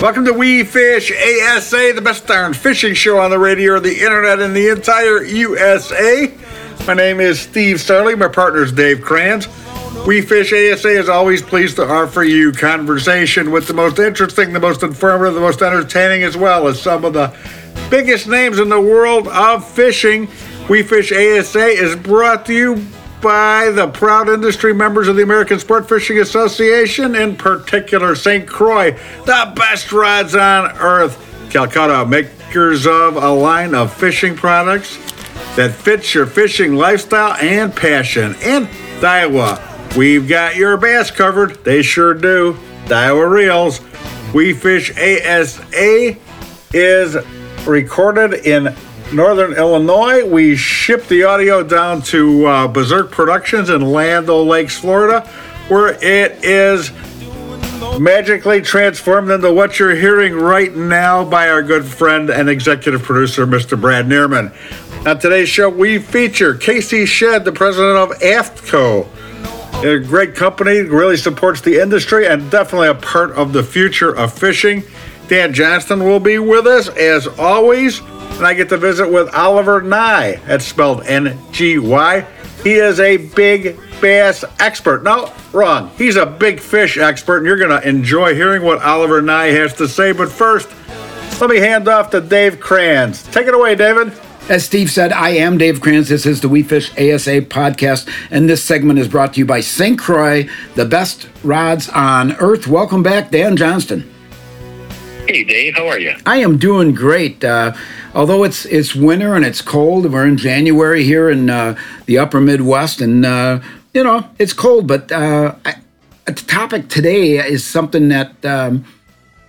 Welcome to We Fish ASA, the best darn fishing show on the radio or the internet in the entire USA. My name is Steve Sarley. My partner is Dave Kranz. We Fish ASA is always pleased to offer you conversation with the most interesting, the most informative, the most entertaining, as well as some of the biggest names in the world of fishing. We Fish ASA is brought to you by the proud industry members of the American Sport Fishing Association, in particular St. Croix, the best rods on earth. Calcutta, makers of a line of fishing products that fits your fishing lifestyle and passion. And Daiwa, we've got your bass covered. They sure do. Daiwa Reels. We Fish ASA is recorded in Northern Illinois. We ship the audio down to uh, Berserk Productions in Land O' Lakes, Florida, where it is magically transformed into what you're hearing right now by our good friend and executive producer, Mr. Brad Neerman. On today's show, we feature Casey Shedd, the president of AFTCO. A great company, really supports the industry and definitely a part of the future of fishing. Dan Johnston will be with us as always and I get to visit with Oliver Ngy. That's spelled N G Y. He is a big bass expert. No, wrong. He's a big fish expert, and you're going to enjoy hearing what Oliver Ngy has to say. But first, let me hand off to Dave Kranz. Take it away, David. As Steve said, I am Dave Kranz. This is the We Fish ASA podcast, and this segment is brought to you by St. Croix, the best rods on earth. Welcome back, Dan Johnston. Hey, Dave. How are you? I am doing great. Uh, although it's it's winter and it's cold, we're in January here in uh, the Upper Midwest, and uh, you know it's cold. But uh, I, the topic today is something that um,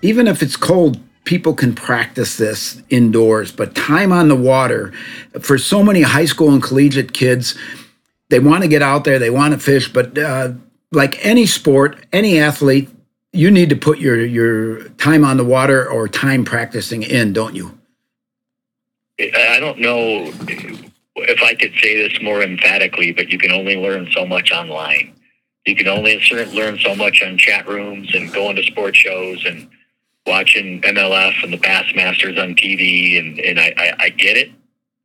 even if it's cold, people can practice this indoors. But time on the water for so many high school and collegiate kids, they want to get out there, they want to fish, but uh, like any sport, any athlete you need to put your your time on the water or time practicing in, don't you? I don't know if I could say this more emphatically, but you can only learn so much online. You can only learn so much on chat rooms and going to sports shows and watching MLF and the Bassmasters on TV. And, and I, I, I get it.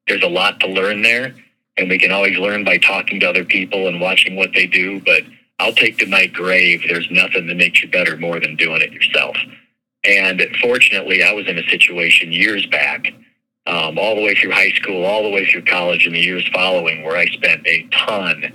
There's a lot to learn there. And we can always learn by talking to other people and watching what they do. But I'll take to my grave. There's nothing that makes you better more than doing it yourself. And fortunately, I was in a situation years back, um, all the way through high school, all the way through college, and the years following, where I spent a ton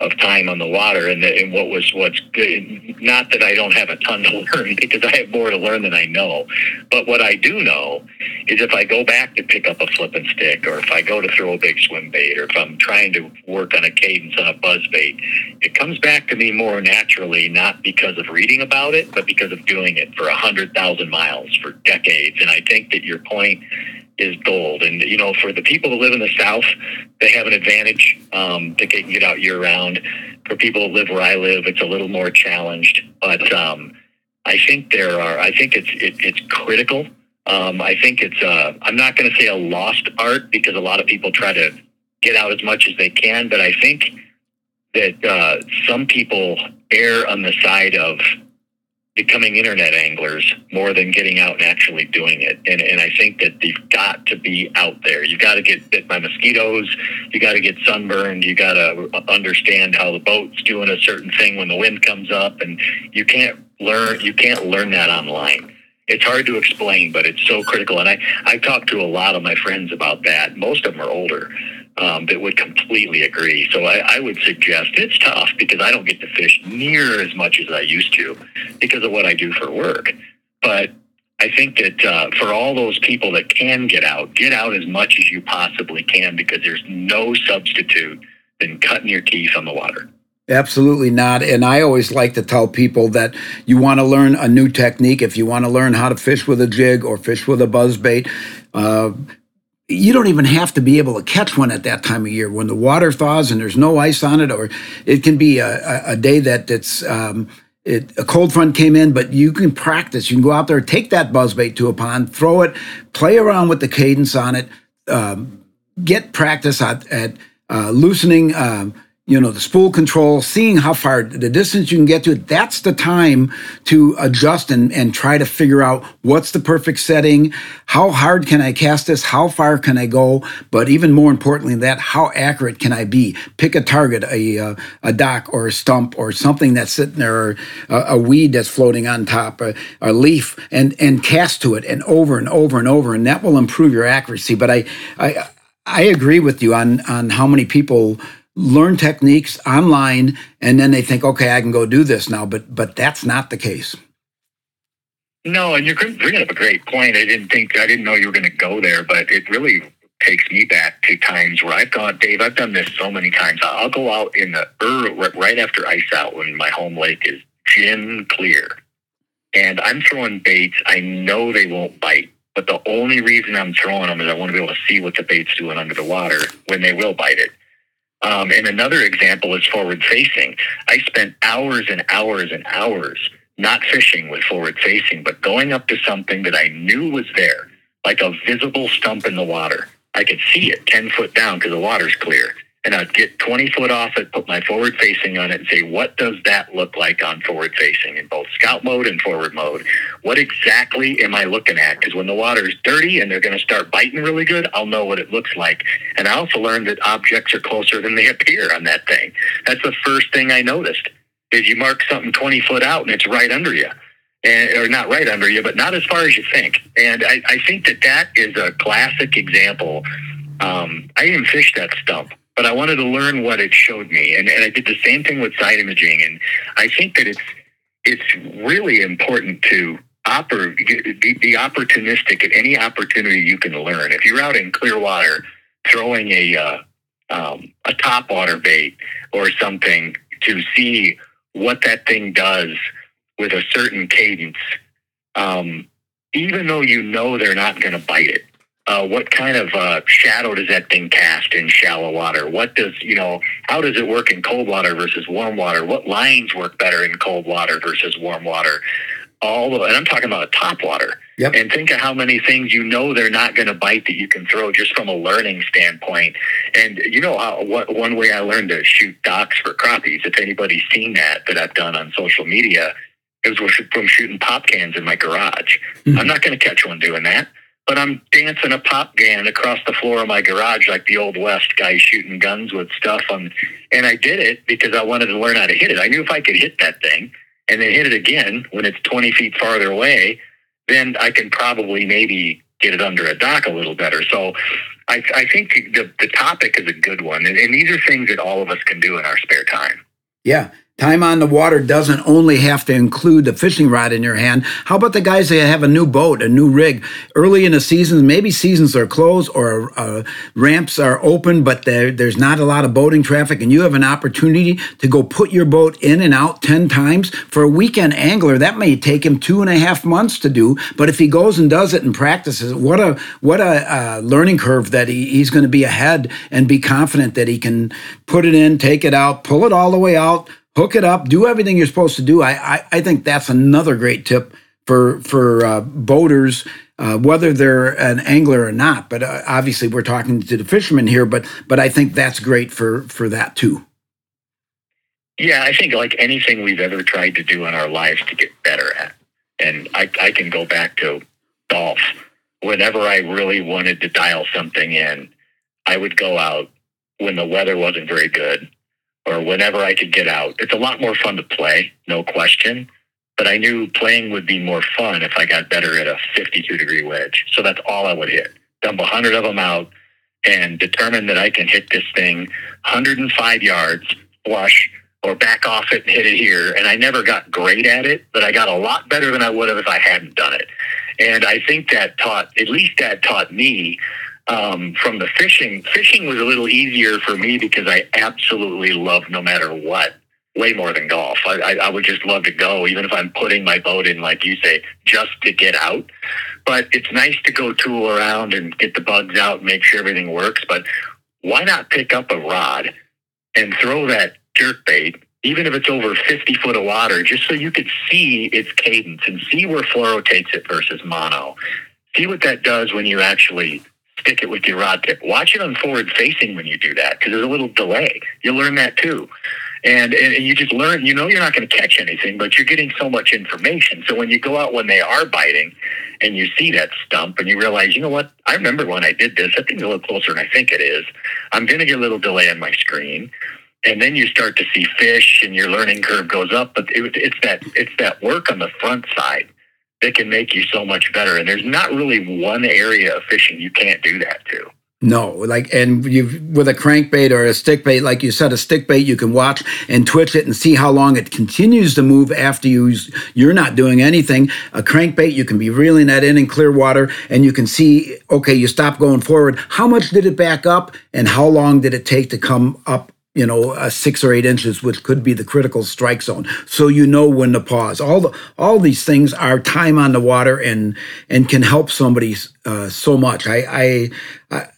of time on the water and, the, and what was what's good not that I don't have a ton to learn because I have more to learn than I know but what I do know is if I go back to pick up a flipping stick or if I go to throw a big swim bait or if I'm trying to work on a cadence on a buzz bait it comes back to me more naturally not because of reading about it but because of doing it for a hundred thousand miles for decades. And I think that your point is gold. And you know, for the people that live in the South, they have an advantage um, that they can get out year round. For people that live where I live, it's a little more challenged. But um, I think there are. I think it's it, it's critical. Um, I think it's. Uh, I'm not going to say a lost art because a lot of people try to get out as much as they can. But I think that uh, some people err on the side of becoming internet anglers more than getting out and actually doing it. And, and I think that you've got to be out there. You've got to get bit by mosquitoes. You got to get sunburned. You got to understand how the boat's doing a certain thing when the wind comes up. And you can't learn, you can't learn that online. It's hard to explain, but it's so critical. And I, I've talked to a lot of my friends about that. Most of them are older um, that would completely agree. So I, I, would suggest it's tough because I don't get to fish near as much as I used to because of what I do for work. But I think that uh, for all those people that can get out, get out as much as you possibly can because there's no substitute than cutting your teeth on the water. Absolutely not. And I always like to tell people that you want to learn a new technique. If you want to learn how to fish with a jig or fish with a buzz bait, uh, you don't even have to be able to catch one at that time of year when the water thaws and there's no ice on it, or it can be a, a, day that it's um, it, a cold front came in, but you can practice. You can go out there, take that buzzbait to a pond, throw it, play around with the cadence on it, um, get practice at, at uh, loosening. Um, you know the spool control seeing how far the distance you can get to it that's the time to adjust and, and try to figure out what's the perfect setting how hard can i cast this how far can i go but even more importantly than that how accurate can i be? Pick a target a, uh, a dock or a stump or something that's sitting there or a, a weed that's floating on top a, a leaf and and cast to it and over and over and over and that will improve your accuracy. But i i I agree with you on on how many people learn techniques online and then they think okay i can go do this now but but that's not the case. No and you're bringing up a great point. I didn't think i didn't know you were going to go there but it really takes me back to times where i've gone dave i've done this so many times. I'll go out in the er, right after ice out when my home lake is gin clear. And i'm throwing baits. I know they won't bite but the only reason i'm throwing them is i want to be able to see what the bait's doing under the water when they will bite it um, and another example is forward facing. I spent hours and hours and hours not fishing with forward facing, but going up to something that I knew was there, like a visible stump in the water. I could see it 10 foot down because the water's clear and I'd get 20 foot off it, put my forward facing on it, and say, what does that look like on forward facing in both scout mode and forward mode? What exactly am I looking at? Because when the water's dirty and they're going to start biting really good, I'll know what it looks like. And I also learned that objects are closer than they appear on that thing. That's the first thing I noticed. Is you mark something 20 foot out and it's right under you. And, or not right under you, but not as far as you think. And I, I think that that is a classic example. Um, I even fished that stump but I wanted to learn what it showed me. And, and I did the same thing with side imaging. And I think that it's it's really important to oper- be, be opportunistic at any opportunity you can learn. If you're out in clear water throwing a uh, um, a top water bait or something to see what that thing does with a certain cadence, um, even though you know they're not going to bite it, uh, what kind of uh, shadow does that thing cast in shallow water? What does you know? How does it work in cold water versus warm water? What lines work better in cold water versus warm water? All of, and I'm talking about top water. Yep. And think of how many things you know they're not going to bite that you can throw just from a learning standpoint. And you know how what one way I learned to shoot docks for crappies. If anybody's seen that that I've done on social media, it was from shooting pop cans in my garage. Mm-hmm. I'm not going to catch one doing that but I'm dancing a pop can across the floor of my garage like the old west guy shooting guns with stuff on and I did it because I wanted to learn how to hit it. I knew if I could hit that thing and then hit it again when it's 20 feet farther away, then I can probably maybe get it under a dock a little better. So I, I think the, the topic is a good one. And, and these are things that all of us can do in our spare time. Yeah. Time on the water doesn't only have to include the fishing rod in your hand. How about the guys that have a new boat, a new rig? Early in the season, maybe seasons are closed or uh, ramps are open, but there, there's not a lot of boating traffic, and you have an opportunity to go put your boat in and out 10 times. For a weekend angler, that may take him two and a half months to do, but if he goes and does it and practices, what a, what a uh, learning curve that he, he's going to be ahead and be confident that he can put it in, take it out, pull it all the way out hook it up, do everything you're supposed to do. I I, I think that's another great tip for for uh, boaters. Uh, whether they're an angler or not, but uh, obviously we're talking to the fishermen here. But but I think that's great for for that too. Yeah, I think like anything we've ever tried to do in our lives to get better at, and I I can go back to golf. Whenever I really wanted to dial something in, I would go out when the weather wasn't very good or whenever I could get out. It's a lot more fun to play, no question. But I knew playing would be more fun if I got better at a 52 degree wedge. So that's all I would hit. Dump 100 of them out and determine that I can hit this thing 105 yards flush or back off it and hit it here. And I never got great at it, but I got a lot better than I would have if I hadn't done it. And I think that taught, at least that taught me um, from the fishing. Fishing was a little easier for me because I absolutely love no matter what, way more than golf. I, I, I would just love to go, even if I'm putting my boat in, like you say, just to get out. But it's nice to go tool around and get the bugs out, and make sure everything works. But why not pick up a rod and throw that jerk bait even if it's over 50 foot of water, just so you could see its cadence and see where fluoro takes it versus mono. See what that does when you actually stick it with your rod tip. Watch it on forward facing when you do that because there's a little delay. You learn that too. And, and you just learn, you know, you're not going to catch anything, but you're getting so much information. So when you go out when they are biting and you see that stump and you realize, you know what, I remember when I did this, I think a little closer than I think it is. I'm going to get a little delay on my screen and then you start to see fish and your learning curve goes up but it, it's that it's that work on the front side that can make you so much better and there's not really one area of fishing you can't do that to no, like, and you've with a crankbait or a stick bait, like you said, a stick bait, you can watch and twitch it and see how long it continues to move after you you're not doing anything. A crankbait, you can be reeling that in in clear water, and you can see, okay, you stop going forward. How much did it back up, and how long did it take to come up you know, uh, six or eight inches, which could be the critical strike zone. So you know when to pause. All the all these things are time on the water and and can help somebody uh, so much. I, I, I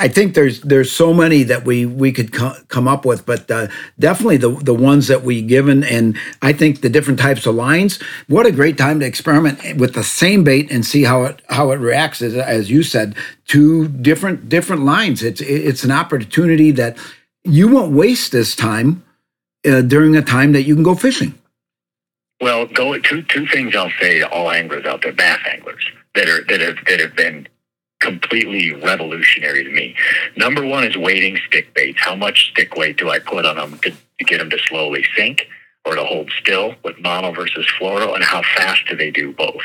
I think there's there's so many that we we could co- come up with, but uh, definitely the the ones that we given, and I think the different types of lines. What a great time to experiment with the same bait and see how it how it reacts. As, as you said, two different different lines. It's it's an opportunity that you won't waste this time uh, during a time that you can go fishing. Well, go two two things I'll say to all anglers out there, bass anglers that are that have that have been completely revolutionary to me. Number one is weighting stick baits. How much stick weight do I put on them to, to get them to slowly sink? or to hold still with mono versus fluoro and how fast do they do both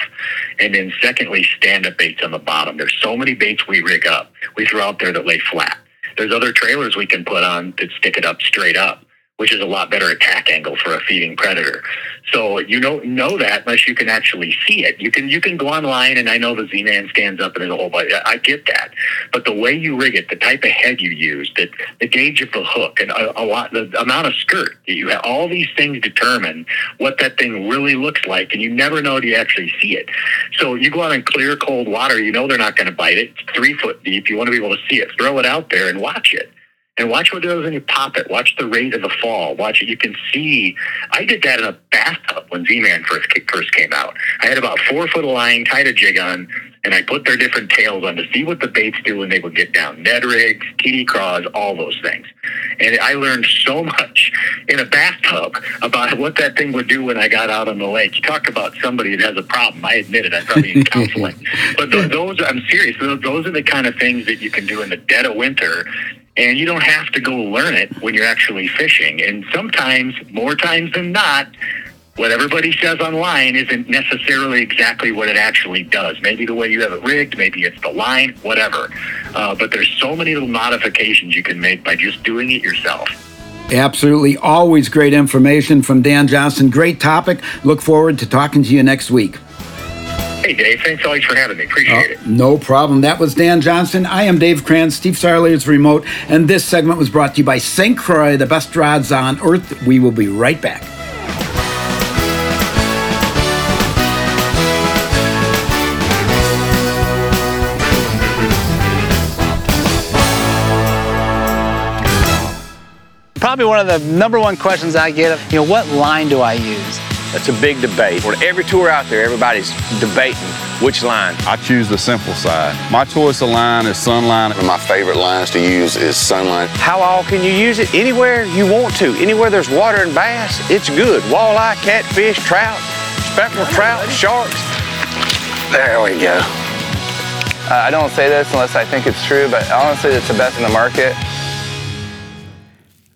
and then secondly stand up baits on the bottom there's so many baits we rig up we throw out there that lay flat there's other trailers we can put on that stick it up straight up, which is a lot better attack angle for a feeding predator. So you don't know that unless you can actually see it. You can you can go online, and I know the Z-Man stands up and there's a whole bunch. I get that, but the way you rig it, the type of head you use, the the gauge of the hook, and a, a lot, the amount of skirt that you have, all these things determine what that thing really looks like, and you never know till you actually see it. So you go out in clear, cold water, you know they're not going to bite it. It's three foot deep. You want to be able to see it. Throw it out there and watch it and watch what it does when you pop it. Watch the rate of the fall. Watch it. You can see. I did that in a bathtub when Z-Man first first came out. I had about four foot of line, tied a jig on, and I put their different tails on to see what the baits do when they would get down. Ned rigs, TD craws, all those things. And I learned so much in a bathtub about what that thing would do when I got out on the lake. You talk about somebody that has a problem. I admit it. I probably need counseling. but th- those, I'm serious. Those are the kind of things that you can do in the dead of winter and you don't have to go learn it when you're actually fishing. And sometimes, more times than not, what everybody says online isn't necessarily exactly what it actually does. Maybe the way you have it rigged, maybe it's the line, whatever. Uh, but there's so many little modifications you can make by just doing it yourself. Absolutely. Always great information from Dan Johnston. Great topic. Look forward to talking to you next week. Hey, Dave. Thanks always for having me. Appreciate uh, it. No problem. That was Dan Johnston. I am Dave Kranz. Steve Sarley is remote. And this segment was brought to you by St. Croix, the best rods on earth. We will be right back. Probably one of the number one questions I get, you know, what line do I use? That's a big debate. For every tour out there, everybody's debating which line. I choose the simple side. My choice of line is Sunline. One of my favorite lines to use is Sunline. How all can you use it? Anywhere you want to. Anywhere there's water and bass, it's good. Walleye, catfish, trout, speckled trout, sharks. There we go. Uh, I don't say this unless I think it's true, but honestly, it's the best in the market.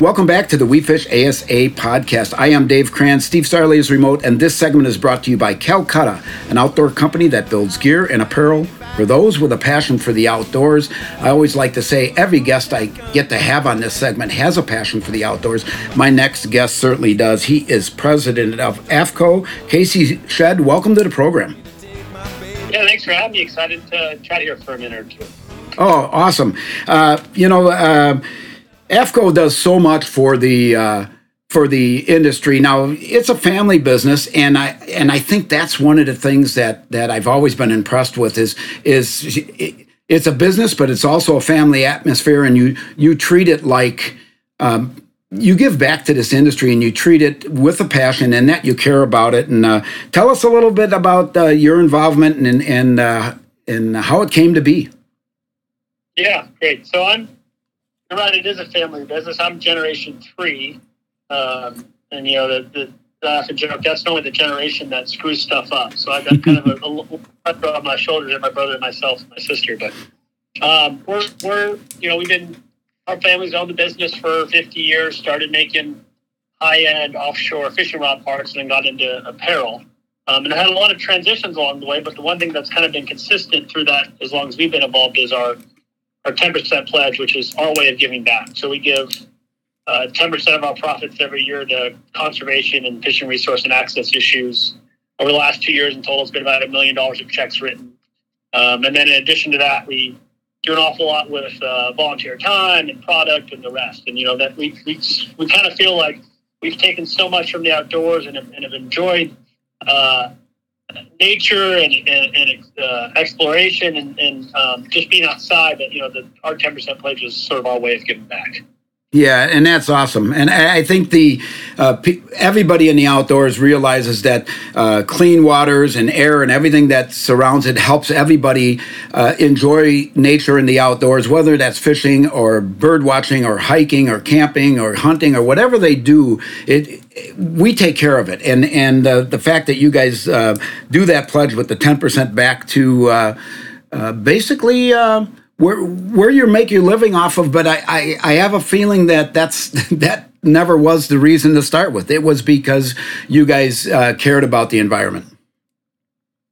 Welcome back to the We Fish ASA podcast. I am Dave Kranz. Steve Sarley is remote, and this segment is brought to you by Calcutta, an outdoor company that builds gear and apparel for those with a passion for the outdoors. I always like to say every guest I get to have on this segment has a passion for the outdoors. My next guest certainly does. He is president of AFTCO. Casey Shedd, welcome to the program. Yeah, thanks for having me. Excited to chat here for a minute or two. Oh, awesome. Uh, you know, uh, AFTCO does so much for the uh, for the industry. Now it's a family business, and I and I think that's one of the things that that I've always been impressed with is is it's a business, but it's also a family atmosphere, and you you treat it like. Um, you give back to this industry and you treat it with a passion and that you care about it and uh, tell us a little bit about uh, your involvement and and uh, and how it came to be yeah great so i'm you're right. It is a family business. I'm generation three, um, and you know the, the I joke that's only the generation that screws stuff up. So I've got kind of a, a pressure on my shoulders, and my brother and myself, and my sister. But um, we're we're you know we've been our family's owned the business for 50 years. Started making high end offshore fishing rod parts, and then got into apparel. Um, and I had a lot of transitions along the way, but the one thing that's kind of been consistent through that, as long as we've been involved, is our our 10% pledge, which is our way of giving back. So we give uh, 10% of our profits every year to conservation and fishing resource and access issues. Over the last two years in total, it's been about a million dollars of checks written. Um, and then in addition to that, we do an awful lot with uh, volunteer time and product and the rest. And, you know, that we, we, we kind of feel like we've taken so much from the outdoors and, and have enjoyed uh, nature and, and, and uh, exploration and, and um, just being outside that you know the our 10% pledge is sort of our way of giving back yeah, and that's awesome. And I think the uh, everybody in the outdoors realizes that uh, clean waters and air and everything that surrounds it helps everybody uh, enjoy nature in the outdoors, whether that's fishing or bird watching or hiking or camping or hunting or whatever they do. It, we take care of it, and and the fact that you guys uh, do that pledge with the ten percent back to uh, uh, basically where where you make your living off of, but I, I, I have a feeling that that's that never was the reason to start with. It was because you guys uh, cared about the environment.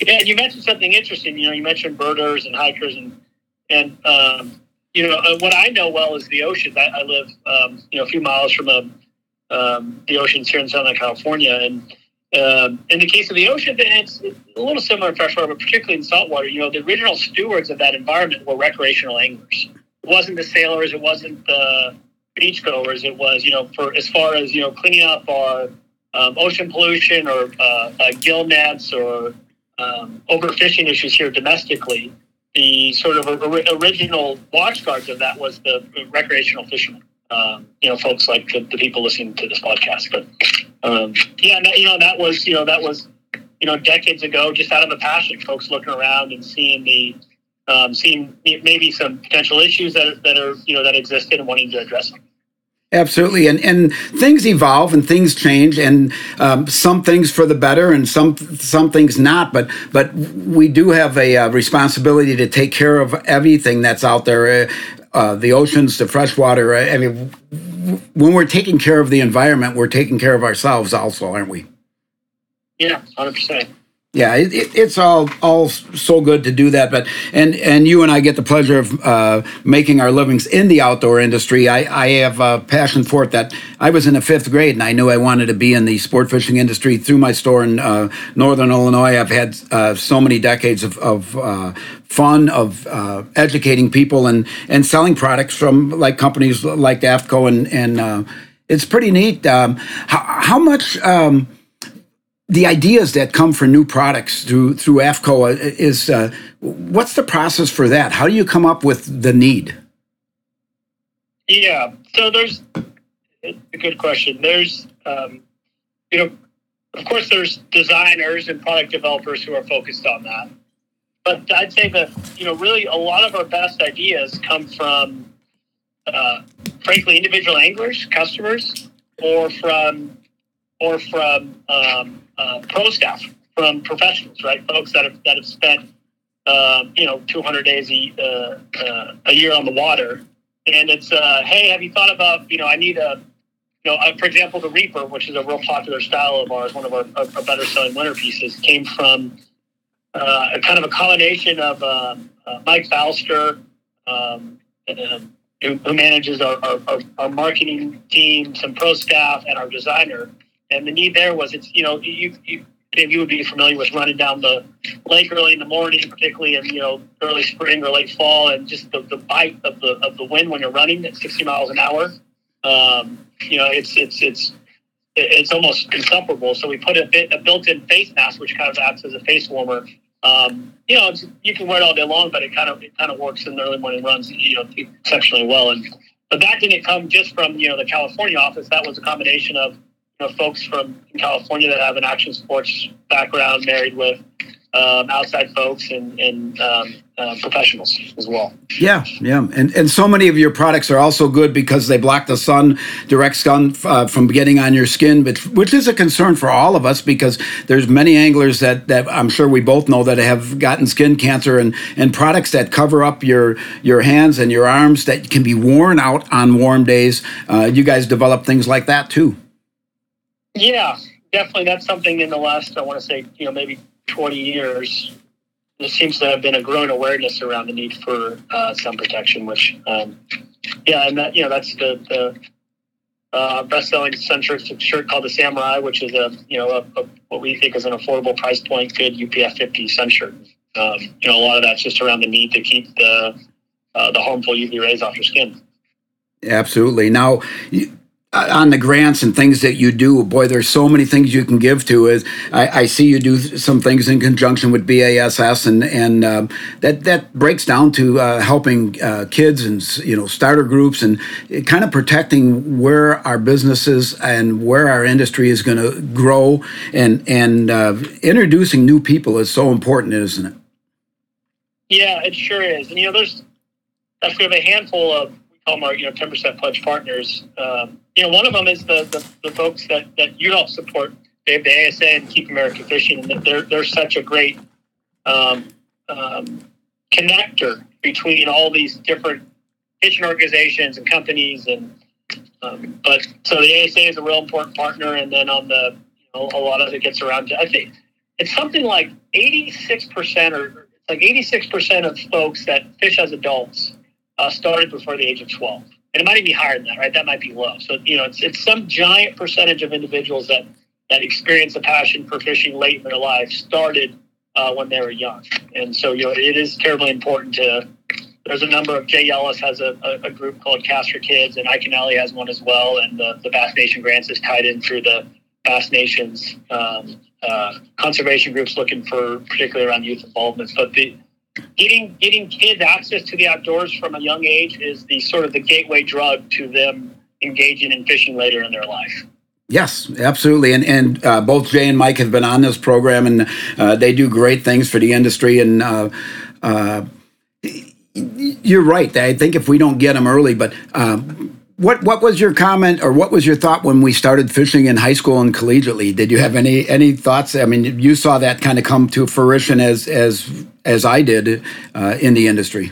Yeah, you mentioned something interesting. You know, you mentioned birders and hikers, and and um, you know uh, what I know well is the oceans. I, I live um, you know a few miles from a, um, the oceans here in Southern California, and um, in the case of the ocean, it's a little similar in freshwater, but particularly in saltwater. You know, the original stewards of that environment were recreational anglers. It wasn't the sailors, it wasn't the beachgoers. It was, you know, for as far as you know, cleaning up our um, ocean pollution or uh, uh, gill nets or um, overfishing issues here domestically. The sort of original watchguards of that was the recreational fishermen um, you know, folks like the, the, people listening to this podcast. But um, yeah, you know, that was you know that was you know decades ago, just out of a passion, folks looking around and seeing the um, seeing maybe some potential issues that that are you know that existed and wanting to address them. Absolutely, and and things evolve and things change, and um, some things for the better, and some some things not. But but we do have a uh, responsibility to take care of everything that's out there. Uh, uh, the oceans, the freshwater. I mean, when we're taking care of the environment, we're taking care of ourselves also, aren't we? Yeah, hundred percent yeah, it, it, it's all all so good to do that. But and and you and I get the pleasure of uh, making our livings in the outdoor industry. I, I have a passion for it. That I was in the fifth grade and I knew I wanted to be in the sport fishing industry. Through my store in uh, Northern Illinois, I've had uh, so many decades of, of uh, fun of uh, educating people and and selling products from like companies like AFTCO and and uh, it's pretty neat. Um, how, how much. Um, the ideas that come for new products through through AFTCO is uh, what's the process for that? How do you come up with the need? Yeah, so there's a good question. There's um, you know, of course, there's designers and product developers who are focused on that. But I'd say that you know, really, a lot of our best ideas come from, uh, frankly, individual anglers, customers, or from or from um, uh, pro staff, from professionals, right? Folks that have that have spent uh, you know 200 days a, uh, uh, a year on the water, and it's uh, hey, have you thought about you know I need a you know, uh, for example, the Reaper, which is a real popular style of ours, one of our, our, better selling winter pieces, came from a kind of a combination of Mike Falster, um, uh, who, who manages our, our, our marketing team, some pro staff, and our designer. And the need there was it's you know you you you would be familiar with running down the lake early in the morning, particularly in you know early spring or late fall, and just the, the bite of the of the wind when you're running at 60 miles an hour. Um, you know, it's it's it's it's almost insufferable. So we put a bit a built-in face mask, which kind of acts as a face warmer. Um, you know, you can wear it all day long, but it kind of it kind of works in the early morning runs, you know, exceptionally well. And but that didn't come just from you know the California office. That was a combination of know folks from California that have an action sports background, married with um, outside folks and, and um, uh, professionals as well. Yeah, yeah, and and so many of your products are also good because they block the sun, direct sun uh, from getting on your skin, but which is a concern for all of us because there's many anglers that that I'm sure we both know that have gotten skin cancer and and products that cover up your your hands and your arms that can be worn out on warm days. Uh, you guys develop things like that too. Yeah, definitely. That's something in the last I want to say you know maybe 20 years, there seems to have been a growing awareness around the need for uh, sun protection, which, um, yeah, and that, you know, that's the, the uh, best-selling sun shirt, shirt called the Samurai, which is a, you know, a, a, what we think is an affordable price point, good UPF 50 sun shirt. Um, you know, a lot of that's just around the need to keep the, uh, the harmful UV rays off your skin. Absolutely. Now, on the grants and things that you do, boy, there's so many things you can give to it. I, I see you do some things in conjunction with BASS, and and uh, that that breaks down to uh, helping uh, kids and you know starter groups and kind of protecting where our businesses and where our industry is going to grow, and and uh, introducing new people is so important, isn't it? Yeah, it sure is. And you know, there's we have a handful of them are you know 10% pledge partners. Um, you know, one of them is the, the, the folks that, that you help support. The ASA and Keep America Fishing, and they're they're such a great um, um, connector between all these different fishing organizations and companies. And um, but so the ASA is a real important partner, and then on the you know a lot of it gets around. To, I think it's something like 86 percent or like 86 percent of folks that fish as adults uh, started before the age of 12. And it might even be higher than that, right? That might be low. So, you know, it's, it's some giant percentage of individuals that, that experience a passion for fishing late in their life started uh, when they were young. And so, you know, it is terribly important to, there's a number of, Jay Yelas has a, a, a group called Cast for Kids, and Ike Iaconelli has one as well. And the, the Bass Nation Grants is tied in through the Bass Nations um, uh, conservation groups looking for, particularly around youth involvement. But the, getting getting kids access to the outdoors from a young age is the sort of the gateway drug to them engaging in fishing later in their life. Yes, absolutely, and and uh, both Jay and Mike have been on this program, and uh, they do great things for the industry. And uh, uh you're right. I think if we don't get them early, but um, what what was your comment or what was your thought when we started fishing in high school and collegiately? Did you have any any thoughts? I mean, you saw that kind of come to fruition as as as I did uh, in the industry.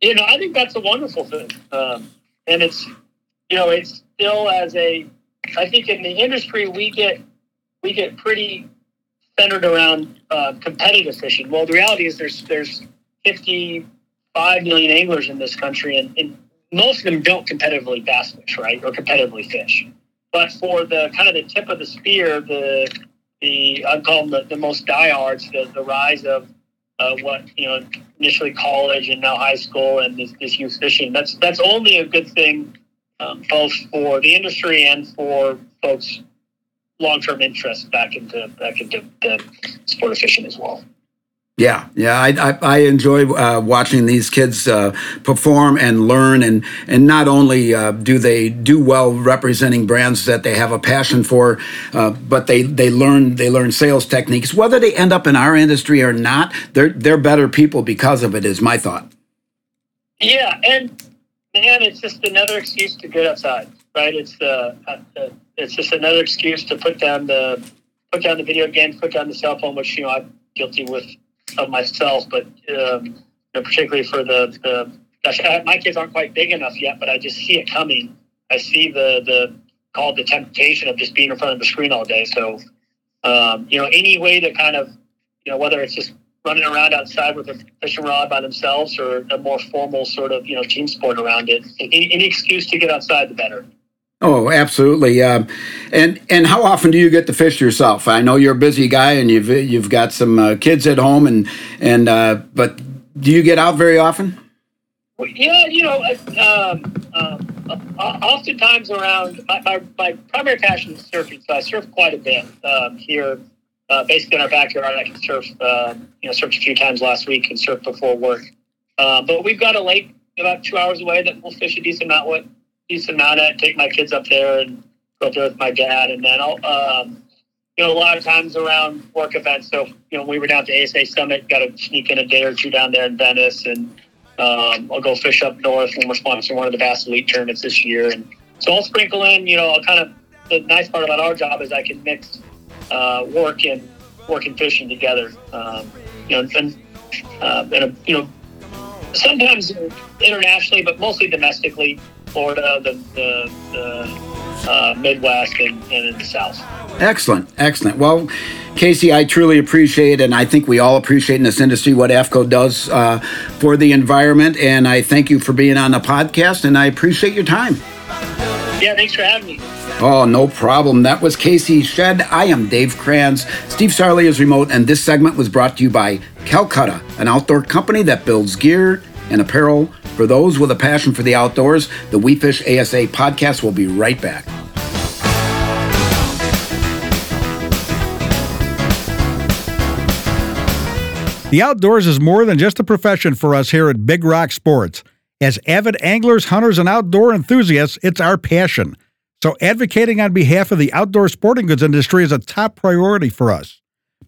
You know, I think that's a wonderful thing, um, and it's you know it's still as a I think in the industry we get we get pretty centered around uh, competitive fishing. Well, the reality is there's there's 55 million anglers in this country, and, and most of them don't competitively bass fish, right, or competitively fish. But for the kind of the tip of the spear, the the I call them the, the most diehards, the, the rise of uh, what you know initially college and now high school and this, this youth fishing. That's that's only a good thing, um, both for the industry and for folks' long-term interest back into back into the sport of fishing as well. Yeah, yeah, I I, I enjoy uh, watching these kids uh, perform and learn, and and not only uh, do they do well representing brands that they have a passion for, uh, but they they learn they learn sales techniques. Whether they end up in our industry or not, they're they're better people because of it. Is my thought. Yeah, and man, it's just another excuse to get outside, right? It's the uh, uh, it's just another excuse to put down the put down the video game, put down the cell phone, which you know I'm guilty with of myself, but um, you know, particularly for the, the gosh, my kids aren't quite big enough yet, but I just see it coming. I see the the called the temptation of just being in front of the screen all day. So, um, you know, any way to kind of, you know, whether it's just running around outside with a fishing rod by themselves or a more formal sort of, you know, team sport around it, any, any excuse to get outside, the better. Oh, absolutely. Um, and and how often do you get to fish yourself? I know you're a busy guy and you've you've got some uh, kids at home and and uh, but do you get out very often? Well, yeah, you know, um, um, uh, oftentimes around my, my, my, primary passion is surfing, so I surf quite a bit um, here. Uh, basically, in our backyard, I can surf. Uh, you know, surfed a few times last week and surf before work. Uh, but we've got a lake about two hours away that we'll fish a decent amount with, decent amount at. Take my kids up there and go there with my dad, and then I'll. Um, you know, a lot of times around work events. So, you know, we were down to ASA Summit, got to sneak in a day or two down there in Venice, and um, I'll go fish up north when we're sponsoring one of the Bass Elite tournaments this year. And so I'll sprinkle in, you know, I'll kind of, the nice part about our job is I can mix uh, work and work and fishing together. Um, you know, and, uh, and uh, you know, sometimes internationally, but mostly domestically, Florida, the, the, the uh, Midwest, and, and in the South. Excellent, excellent. Well, Casey, I truly appreciate, and I think we all appreciate in this industry what AFTCO does uh, for the environment. And I thank you for being on the podcast, and I appreciate your time. Yeah, thanks for having me. Oh, no problem. That was Casey Shedd. I am Dave Kranz. Steve Sarley is remote, and this segment was brought to you by Calcutta, an outdoor company that builds gear and apparel for those with a passion for the outdoors. The We Fish ASA podcast will be right back. The outdoors is more than just a profession for us here at Big Rock Sports. As avid anglers, hunters, and outdoor enthusiasts, it's our passion. So, advocating on behalf of the outdoor sporting goods industry is a top priority for us.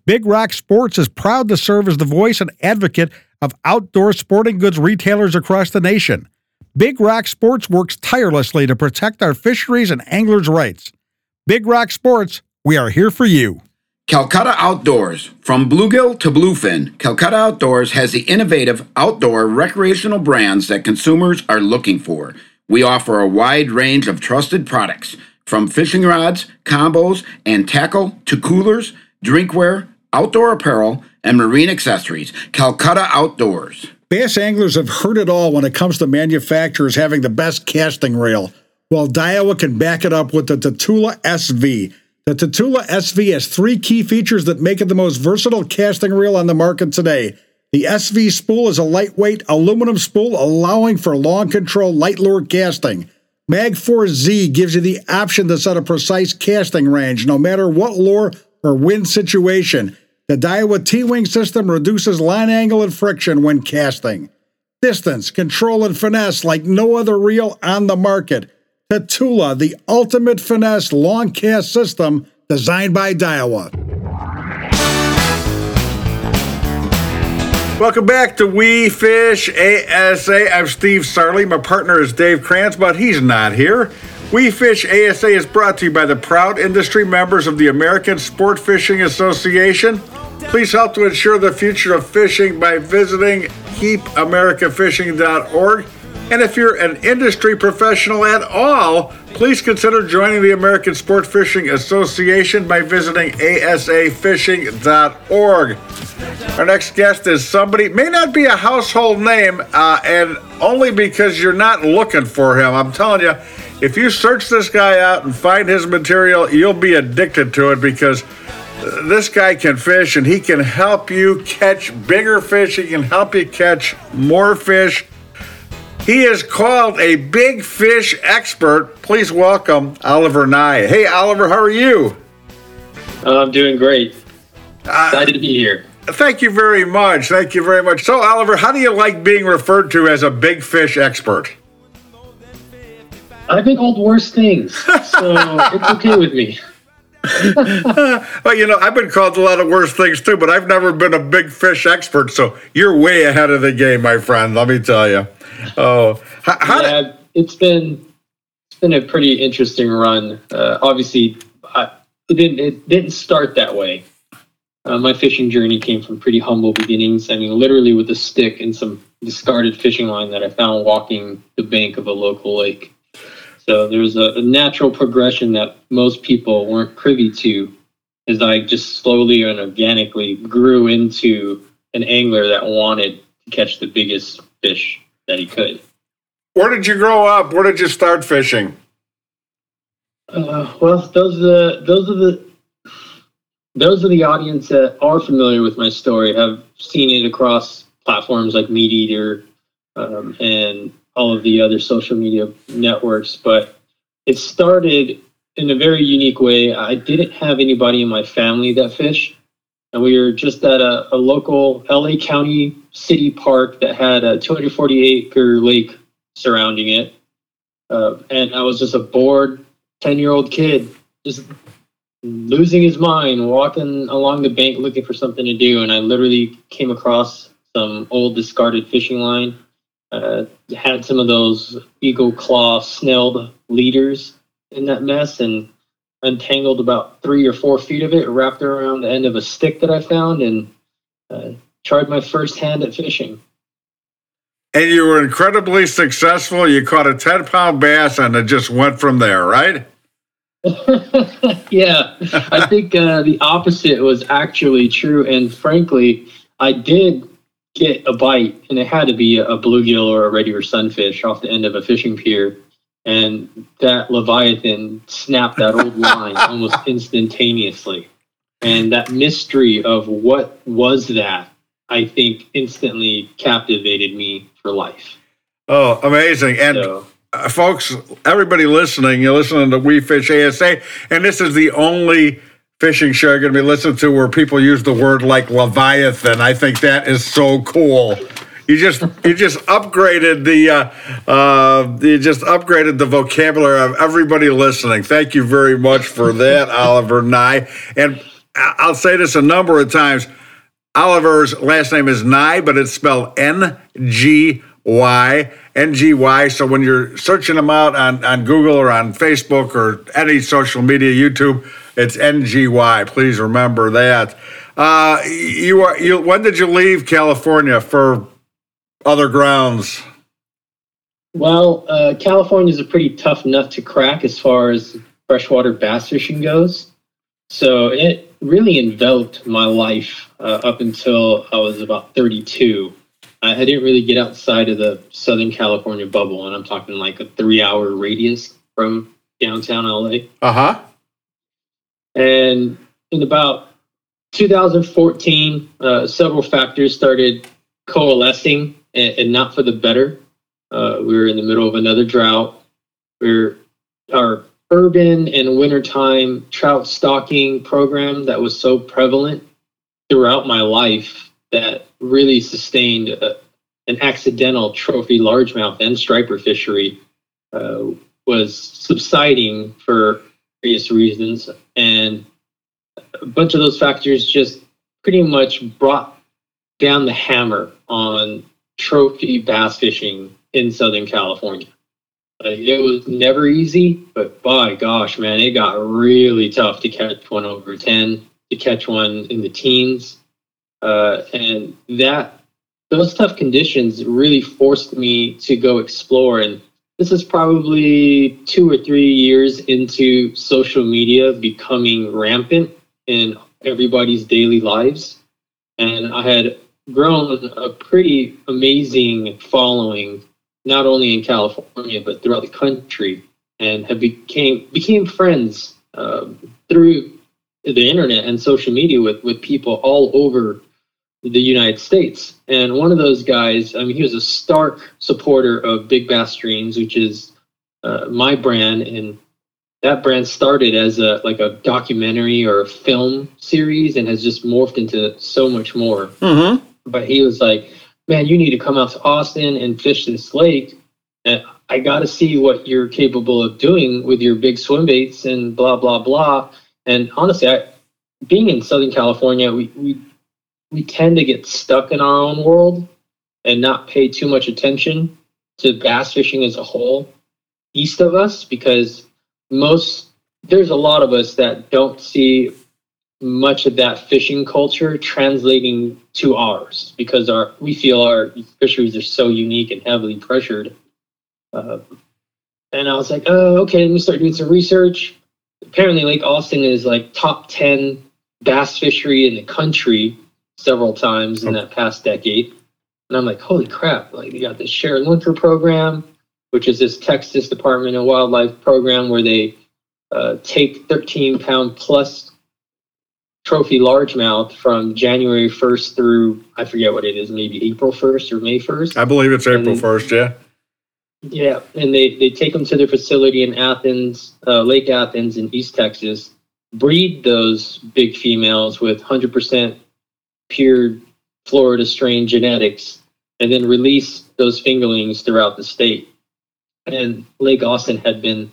Big Rock Sports is proud to serve as the voice and advocate of outdoor sporting goods retailers across the nation. Big Rock Sports works tirelessly to protect our fisheries and anglers' rights. Big Rock Sports, we are here for you. Calcutta Outdoors. From bluegill to bluefin, Calcutta Outdoors has the innovative outdoor recreational brands that consumers are looking for. We offer a wide range of trusted products, from fishing rods, combos, and tackle to coolers, drinkware, outdoor apparel, and marine accessories. Calcutta Outdoors. Bass anglers have heard it all when it comes to manufacturers having the best casting reel, while Daiwa can back it up with the Tatula SV. The Tatula SV has three key features that make it the most versatile casting reel on the market today. The SV spool is a lightweight aluminum spool allowing for long control light lure casting. Magforce Z gives you the option to set a precise casting range no matter what lure or wind situation. The Daiwa T-Wing system reduces line angle and friction when casting. Distance, control, and finesse like no other reel on the market. Tatula, the ultimate finesse long cast system designed by Daiwa. Welcome back to We Fish ASA. I'm Steve Sarley. My partner is Dave Kranz, but he's not here. We Fish ASA is brought to you by the proud industry members of the American Sport Fishing Association. Please help to ensure the future of fishing by visiting keepamericafishing.org and if you're an industry professional at all, please consider joining the American Sport Fishing Association by visiting asafishing.org. Our next guest is somebody, may not be a household name, uh, and only because you're not looking for him. I'm telling you, if you search this guy out and find his material, you'll be addicted to it because this guy can fish and he can help you catch bigger fish. He can help you catch more fish he is called a big fish expert. Please welcome Oliver Ngy. Hey, Oliver, how are you? I'm doing great. Uh, Excited to be here. Thank you very much. Thank you very much. So, Oliver, how do you like being referred to as a big fish expert? I've been called worse things, so it's okay with me. well, you know, I've been called a lot of worse things too, but I've never been a big fish expert. So you're way ahead of the game, my friend. Let me tell you. Oh, how, yeah, did... it's been it's been a pretty interesting run. Uh, obviously, I, it didn't it didn't start that way. Uh, my fishing journey came from pretty humble beginnings. I mean, literally with a stick and some discarded fishing line that I found walking the bank of a local lake. So there's a, a natural progression that most people weren't privy to as I just slowly and organically grew into an angler that wanted to catch the biggest fish that he could. Where did you grow up? Where did you start fishing? Uh, well, those are the those are the those are the audience that are familiar with my story. Have seen it across platforms like MeatEater um, and all of the other social media networks. But it started in a very unique way. I didn't have anybody in my family that fished. And we were just at a, a local LA County city park that had a 240 acre lake surrounding it. Uh, and I was just a bored 10 year old kid, just losing his mind, walking along the bank looking for something to do. And I literally came across some old discarded fishing line. Uh, had some of those eagle claw snelled leaders in that mess and untangled about three or four feet of it, wrapped it around the end of a stick that I found, and uh, tried my first hand at fishing. And you were incredibly successful. You caught a 10 pound bass and it just went from there, right? yeah, I think uh, the opposite was actually true. And frankly, I did get a bite, and it had to be a bluegill or a red ear sunfish off the end of a fishing pier and that Leviathan snapped that old line almost instantaneously. And that mystery of what was that, I think, instantly captivated me for life. Oh, amazing. And so, uh, folks, everybody listening, you're listening to We Fish ASA, and this is the only fishing show you're going to be listening to where people use the word like Leviathan. I think that is so cool. You just you just upgraded the uh, uh, you just upgraded the vocabulary of everybody listening. Thank you very much for that, Oliver Ngy. And I'll say this a number of times. Oliver's last name is Nye, but it's spelled N G Y N G Y. So when you're searching them out on, on Google or on Facebook or any social media, YouTube, it's N G Y. Please remember that. Uh, you are you. When did you leave California for other grounds? Well, uh, California is a pretty tough nut to crack as far as freshwater bass fishing goes. So it really enveloped my life uh, up until I was about 32. I, I didn't really get outside of the Southern California bubble, and I'm talking like a three hour radius from downtown LA. Uh huh. And in about 2014, uh, several factors started coalescing and, and not for the better. Uh, we were in the middle of another drought. We're our urban and wintertime trout stocking program that was so prevalent throughout my life that really sustained a, an accidental trophy largemouth and striper fishery uh, was subsiding for various reasons. And a bunch of those factors just pretty much brought down the hammer on trophy bass fishing in Southern California. it was never easy, but by gosh, man, it got really tough to catch one over 10, to catch one in the teens. Uh, and that those tough conditions really forced me to go explore. And this is probably two or three years into social media becoming rampant in everybody's daily lives. And I had grown a pretty amazing following, not only in California but throughout the country, and have became became friends uh, through the internet and social media with with people all over the United States. And one of those guys, I mean, he was a stark supporter of Big Bass Dreams, which is uh, my brand, and that brand started as a like a documentary or a film series and has just morphed into so much more. Mm-hmm but he was like, "Man, you need to come out to Austin and fish this lake. And I got to see what you're capable of doing with your big swim baits and blah blah blah." And honestly, I, being in Southern California, we we we tend to get stuck in our own world and not pay too much attention to bass fishing as a whole east of us because most there's a lot of us that don't see much of that fishing culture translating to ours because our we feel our fisheries are so unique and heavily pressured. Uh, And I was like, oh, okay, let me start doing some research. Apparently, Lake Austin is like top 10 bass fishery in the country several times in that past decade. And I'm like, holy crap, like you got the ShareLunker program, which is this Texas Department of Wildlife program where they uh, take 13 pound plus trophy largemouth from January 1st through, I forget what it is, maybe April 1st or May 1st. I believe it's April And- 1st, yeah. Yeah, and they, they take them to their facility in Athens, uh, Lake Athens in East Texas, breed those big females with 100% pure Florida strain genetics, and then release those fingerlings throughout the state. And Lake Austin had been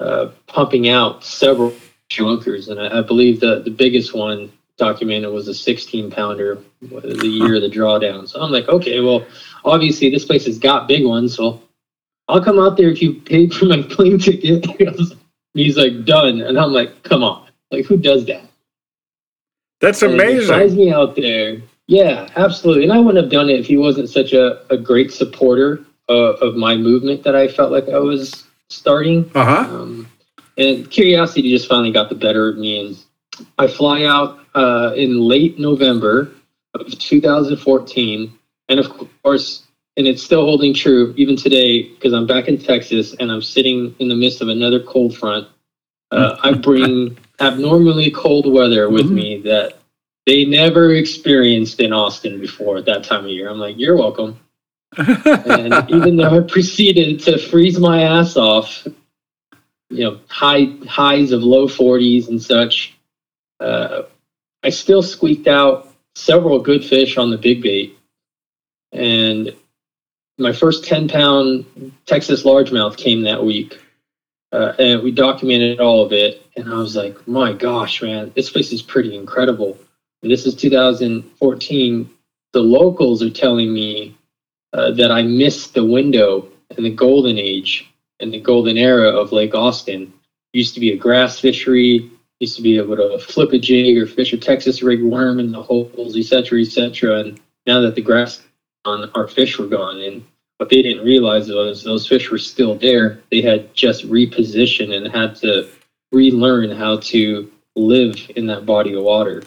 uh, pumping out several chonkers, and I, I believe the, the biggest one documented was a 16 pounder the year of the drawdown. So I'm like, okay, well, obviously this place has got big ones, so I'll come out there if you paid for my plane ticket. He's like, done. And I'm like, come on. Like, who does that? That's amazing. me out there. Yeah, absolutely. And I wouldn't have done it if he wasn't such a, a great supporter uh, of my movement that I felt like I was starting. Uh huh. Um, and curiosity just finally got the better of me. And I fly out uh, in late November of 2014. And of course, and it's still holding true even today because I'm back in Texas and I'm sitting in the midst of another cold front. Uh, I bring abnormally cold weather with me that they never experienced in Austin before at that time of year. I'm like, you're welcome. and even though I proceeded to freeze my ass off, you know, high highs of low 40s and such, uh, I still squeaked out several good fish on the big bait. And my first 10 pound Texas largemouth came that week. Uh, and we documented all of it. And I was like, my gosh, man, this place is pretty incredible. And this is 2014. The locals are telling me uh, that I missed the window in the golden age and the golden era of Lake Austin. Used to be a grass fishery, used to be able to flip a jig or fish a Texas rig worm in the holes, et cetera, et cetera. And now that the grass on our fish were gone, and what they didn't realize was those fish were still there. They had just repositioned and had to relearn how to live in that body of water.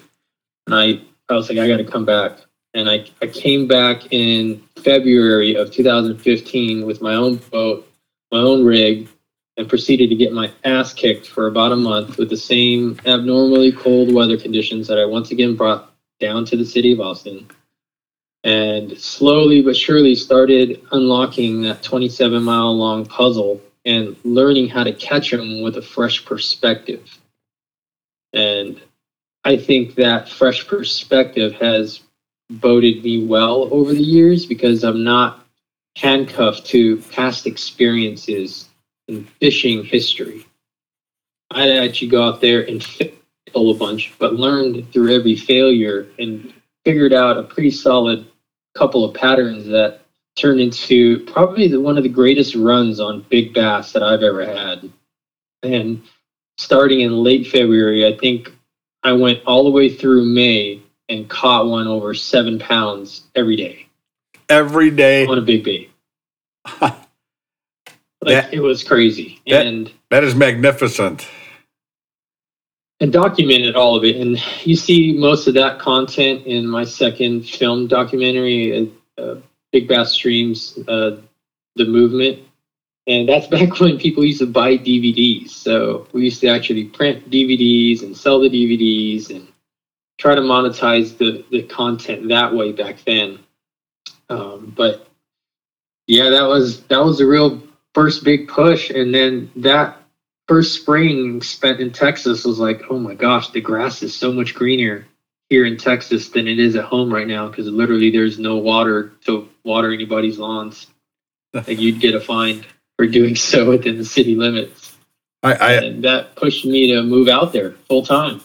And I, I was like, I got to come back. And I, I came back in February of 2015 with my own boat, my own rig, and proceeded to get my ass kicked for about a month with the same abnormally cold weather conditions that I once again brought down to the city of Austin. And slowly but surely started unlocking that 27 mile long puzzle and learning how to catch them with a fresh perspective. And I think that fresh perspective has boded me well over the years because I'm not handcuffed to past experiences in fishing history. I actually go out there and fail a bunch, but learned through every failure and figured out a pretty solid couple of patterns that turned into probably the, one of the greatest runs on big bass that I've ever had. And starting in late February, I think I went all the way through May and caught one over seven pounds every day Every day. on a big bait. like That- it was crazy. that- and That is magnificent. And documented all of it. And you see most of that content in my second film documentary, uh, uh, Big Bass Dreams, uh, The Movement. And that's back when people used to buy DVDs. So we used to actually print DVDs and sell the DVDs and try to monetize the, the content that way back then. Um, but yeah, that was that was the real first big push. And then that first spring spent in Texas was like, oh my gosh, the grass is so much greener here in Texas than it is at home right now because literally there's no water to water anybody's lawns. like you'd get a fine for doing so within the city limits. I, I And that pushed me to move out there full time.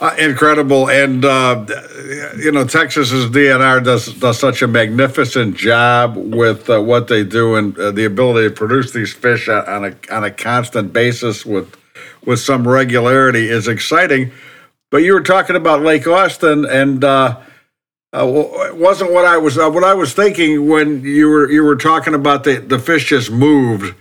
Uh, incredible, and uh, you know Texas's DNR does does such a magnificent job with uh, what they do and uh, the ability to produce these fish on a on a constant basis with with some regularity is exciting. But you were talking about Lake Austin, and uh, uh, it wasn't what I was what I was thinking when you were you were talking about the the fish just moved.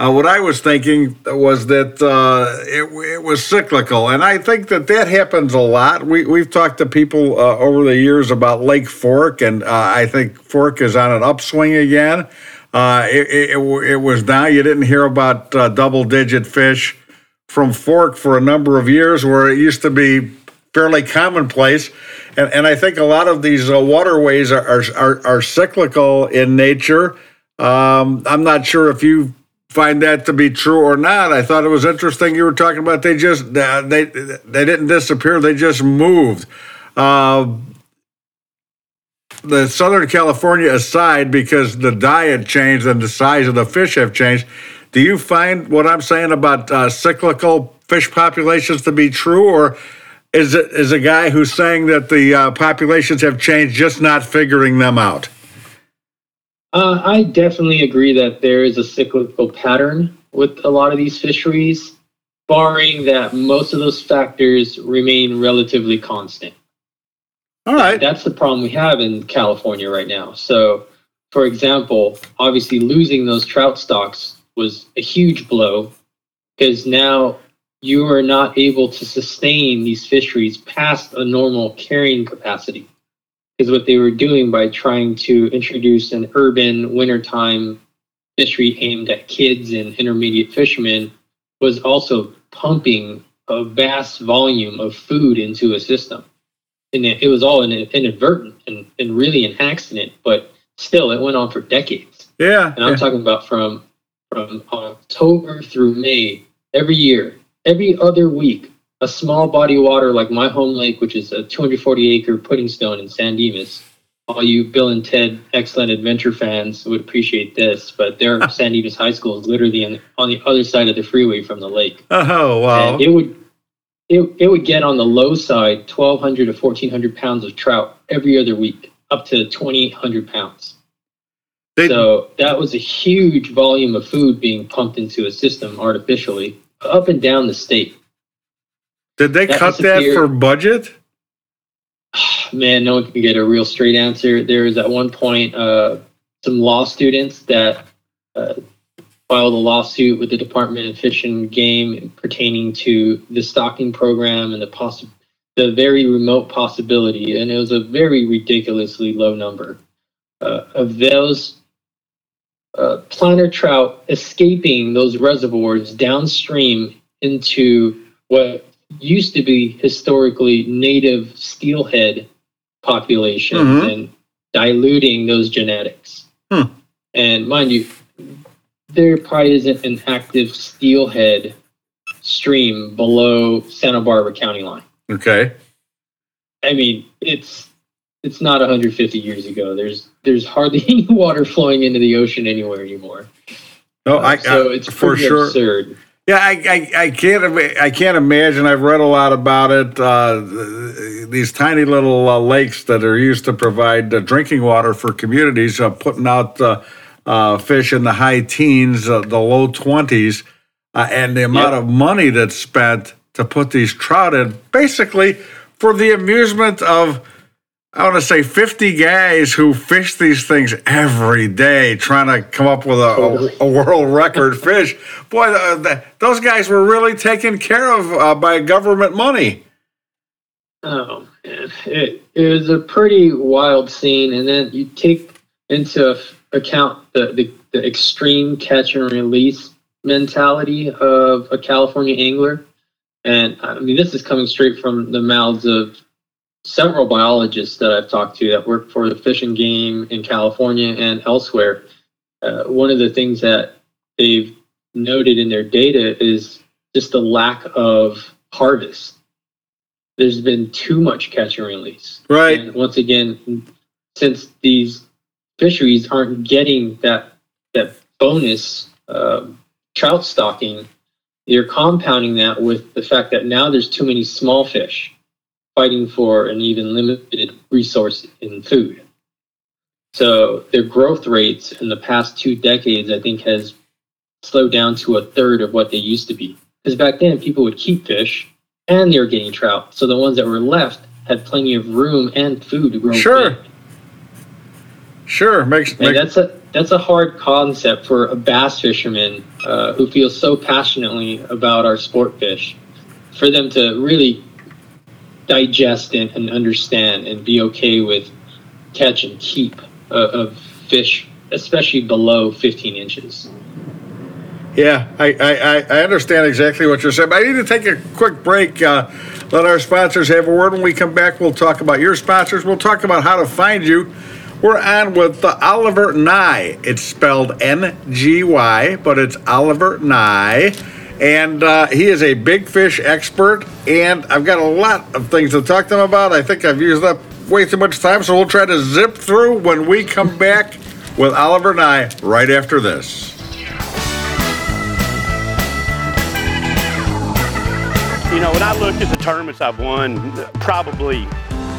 Uh, what I was thinking was that uh, it, it was cyclical, and I think that that happens a lot. We we've talked to people uh, over the years about Lake Fork, and uh, I think Fork is on an upswing again. Uh, it, it, it was down. You didn't hear about uh, double digit fish from Fork for a number of years, where it used to be fairly commonplace. And, and I think a lot of these waterways are, are, are, are cyclical in nature. Um, I'm not sure if you find that to be true or not. I thought it was interesting you were talking about they just they they didn't disappear; they just moved. Uh, the Southern California aside, because the diet changed and the size of the fish have changed. Do you find what I'm saying about uh, cyclical fish populations to be true, or is it is a guy who's saying that the uh, populations have changed, just not figuring them out? Uh, I definitely agree that there is a cyclical pattern with a lot of these fisheries, barring that most of those factors remain relatively constant. All right. That's the problem we have in California right now. So, for example, obviously losing those trout stocks was a huge blow because now you are not able to sustain these fisheries past a normal carrying capacity is what they were doing by trying to introduce an urban wintertime fishery aimed at kids and intermediate fishermen was also pumping a vast volume of food into a system. And it, was all in, inadvertent and, and really an accident, but still it went on for decades. Yeah. And I'm yeah. talking about from from October through May, every year, every other week, a small body of water like my home lake, which is a 240 acre Puddingstone in San Dimas. All you Bill and Ted excellent adventure fans would appreciate this, but their San Dimas High School is literally on the, on the other side of the freeway from the lake. Oh wow! And it would it, it would get on the low side 1,200 to 1,400 pounds of trout every other week, up to 2,800 pounds. They- so that was a huge volume of food being pumped into a system artificially up and down the state. Did they that cut that for budget? man, no one can get a real straight answer. There was at one point uh, some law students that uh, filed a lawsuit with the Department of Fish and Game pertaining to the stocking program and the possi- the very remote possibility, and it was a very ridiculously low number uh, of those uh, planter trout escaping those reservoirs downstream into what used to be historically native steelhead populations Mhm. and diluting those genetics. Hmm. And mind you, there probably isn't an active steelhead stream below Santa Barbara County line. Okay. I mean, it's it's not 150 years ago. There's there's hardly any water flowing into the ocean anywhere anymore. No, I, so I- it's for sure. absurd. Yeah, I, I, I can't I can't imagine. I've read a lot about it. Uh, these tiny little uh, lakes that are used to provide uh, drinking water for communities, uh, putting out uh, uh, fish in the high teens, uh, the low twenties, uh, and the amount Yep. of money that's spent to put these trout in, basically for the amusement of. I want to say 50 guys who fish these things every day trying to come up with a, a, a world record fish. Boy, the, those guys were really taken care of uh, by government money. Oh man, it, it was a pretty wild scene, and then you take into account the, the, the extreme catch and release mentality of a California angler, and I mean this is coming straight from the mouths of several biologists that I've talked to that work for the Fish and Game in California and elsewhere. Uh, one of the things that they've noted in their data is just the lack of harvest there's been too much catch and release. Right. And once again, since these fisheries aren't getting that that bonus um, trout stocking, you're compounding that with the fact that now there's too many small fish fighting for an even limited resource in food. So their growth rates in the past two decades, I think, has slowed down to a third of what they used to be. Because back then, people would keep fish and they were getting trout. So the ones that were left had plenty of room and food to grow. Sure. big. Sure, makes, And makes that's a that's a hard concept for a bass fisherman uh, who feels so passionately about our sport fish, for them to really digest and, and understand and be okay with catch and keep uh, of fish, especially below 15 inches. Yeah, I, I, I understand exactly what you're saying. But I need to take a quick break. Uh, let our sponsors have a word. When we come back, we'll talk about your sponsors. We'll talk about how to find you. We're on with Oliver Ngy. It's spelled N G Y, but it's Oliver Ngy. And uh, he is a big fish expert. And I've got a lot of things to talk to him about. I think I've used up way too much time, so we'll try to zip through when we come back with Oliver and I right after this. You know, when I look at the tournaments I've won, probably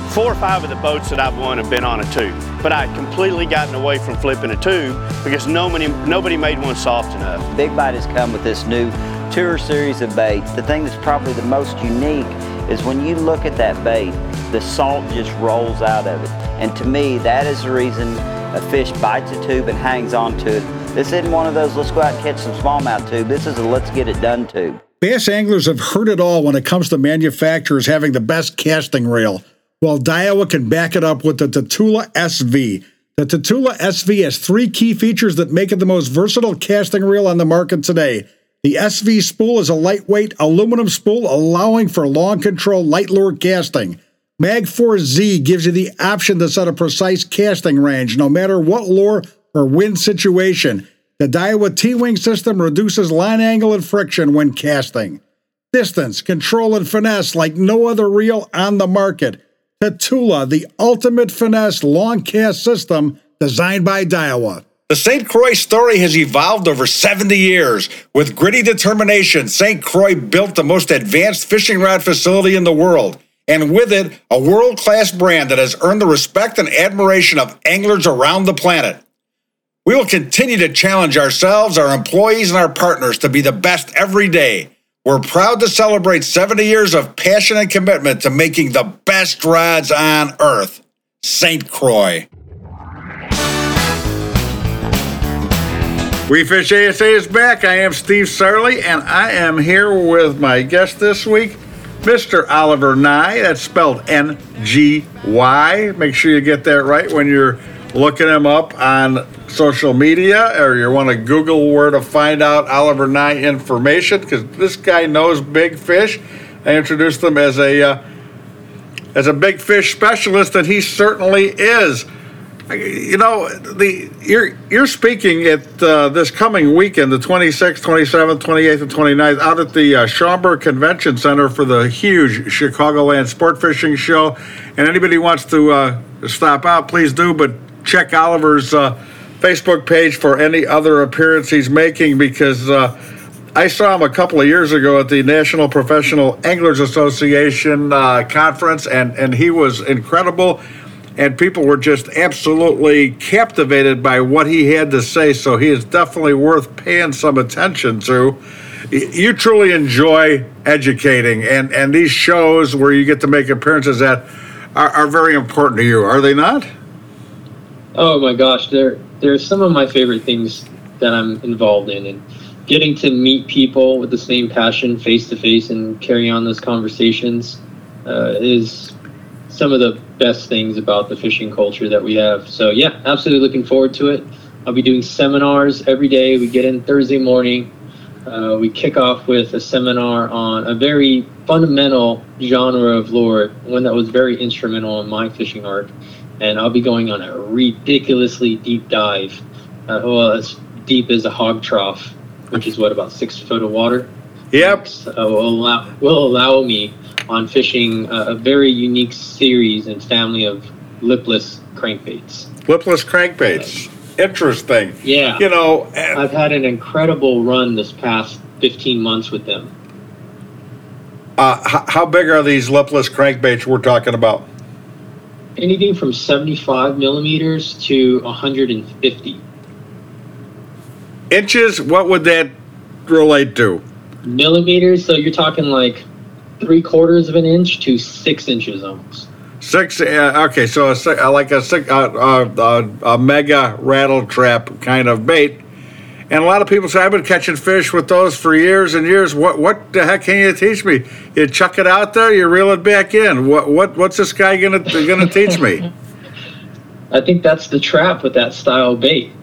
four or five of the boats that I've won have been on a tube. But I completely gotten away from flipping a tube because nobody, nobody made one soft enough. Big Bite has come with this new tour series of baits. The thing that's probably the most unique is when you look at that bait, the salt just rolls out of it. And to me, that is the reason a fish bites a tube and hangs onto it. This isn't one of those let's go out and catch some smallmouth tube. This is a let's get it done tube. Bass anglers have heard it all when it comes to manufacturers having the best casting reel. Well, Daiwa can back it up with the Tatula SV. The Tatula SV has three key features that make it the most versatile casting reel on the market today. The SV spool is a lightweight aluminum spool allowing for long control light lure casting. Magforce Z gives you the option to set a precise casting range no matter what lure or wind situation. The Daiwa T-Wing system reduces line angle and friction when casting. Distance, control, and finesse like no other reel on the market. Tatula, the ultimate finesse long cast system designed by Daiwa. The St. Croix story has evolved over 70 years. With gritty determination, St. Croix built the most advanced fishing rod facility in the world, and with it, a world class brand that has earned the respect and admiration of anglers around the planet. We will continue to challenge ourselves, our employees, and our partners to be the best every day. We're proud to celebrate 70 years of passion and commitment to making the best rods on earth. St. Croix. We Fish ASA is back. I am Steve Sarley, and I am here with my guest this week, Mr. Oliver Ngy. That's spelled N G Y. Make sure you get that right when you're looking him up on social media or you want to Google where to find out Oliver Ngy information because this guy knows big fish. I introduced him as a uh, as a big fish specialist, and he certainly is. You know, the you're you're speaking at uh, this coming weekend, the 26th, 27th, 28th, and 29th, out at the uh, Schaumburg Convention Center for the huge Chicagoland Sport Fishing Show. And anybody wants to uh, stop out, please do. But check Oliver's uh, Facebook page for any other appearance he's making because uh, I saw him a couple of years ago at the National Professional Anglers Association uh, conference, and, and he was incredible. And people were just absolutely captivated by what he had to say. So he is definitely worth paying some attention to. You truly enjoy educating, and, and these shows where you get to make appearances at are, are very important to you, are they not? Oh my gosh, they're they're some of my favorite things that I'm involved in, and getting to meet people with the same passion face to face and carry on those conversations uh, is some of the best things about the fishing culture that we have. So yeah, absolutely looking forward to it. I'll be doing seminars every day. We get in Thursday morning. Uh, we kick off with a seminar on a very fundamental genre of lure, one that was very instrumental in my fishing art and I'll be going on a ridiculously deep dive. Uh, well, as deep as a hog trough, which is what about six foot of water. Yep. Uh, will allow will allow me on fishing a, a very unique series and family of lipless crankbaits. Lipless crankbaits. Interesting. Yeah. You know, I've had an incredible run this past 15 months with them. Uh, how, how big are these lipless crankbaits we're talking about? anything from 75 millimeters to 150 inches what would that relate to millimeters so you're talking like three quarters of an inch to six inches almost Six. Uh, okay, so a, uh, like a, six, uh, uh, uh, a mega rattle trap kind of bait. And a lot of people say I've been catching fish with those for years and years. What what the heck can you teach me? You chuck it out there, you reel it back in. What what what's this guy gonna gonna teach me? I think that's the trap with that style bait.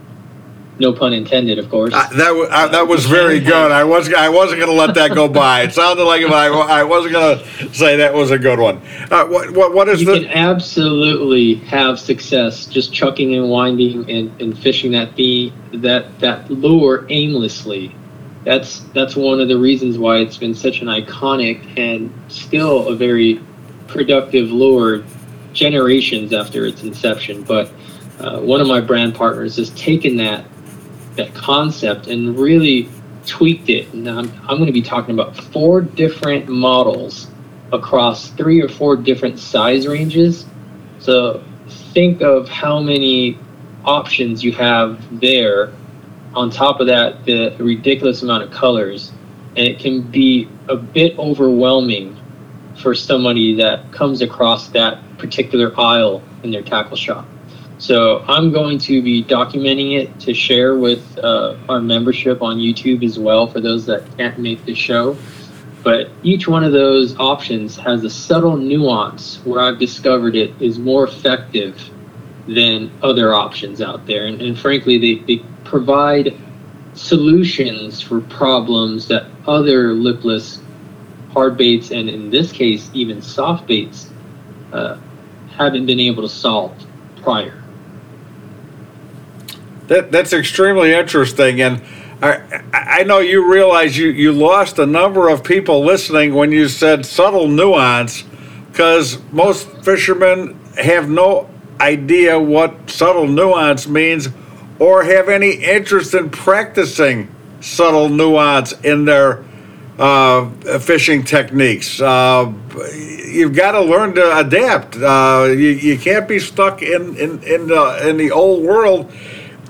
No pun intended, of course. Uh, that wa- uh, that was very good. I was I wasn't going to let that go by. It sounded like it, but I, I wasn't going to say that was a good one. Uh, what what what is you the? can absolutely have success just chucking and winding and, and fishing that the that that lure aimlessly. That's that's one of the reasons why it's been such an iconic and still a very productive lure generations after its inception. But uh, one of my brand partners has taken that that concept and really tweaked it. And I'm, I'm going to be talking about four different models across three or four different size ranges. So think of how many options you have there. On top of that, the ridiculous amount of colors. And it can be a bit overwhelming for somebody that comes across that particular aisle in their tackle shop. So I'm going to be documenting it to share with uh, our membership on YouTube as well for those that can't make the show. But each one of those options has a subtle nuance where I've discovered it is more effective than other options out there. And, and frankly, they, they provide solutions for problems that other lipless hard baits, and in this case, even soft baits, uh, haven't been able to solve prior. That that's extremely interesting, and I I know you realize you you lost a number of people listening when you said subtle nuance, because most fishermen have no idea what subtle nuance means, or have any interest in practicing subtle nuance in their uh, fishing techniques. Uh, you've got to learn to adapt. Uh, you, you can't be stuck in in in the in the old world.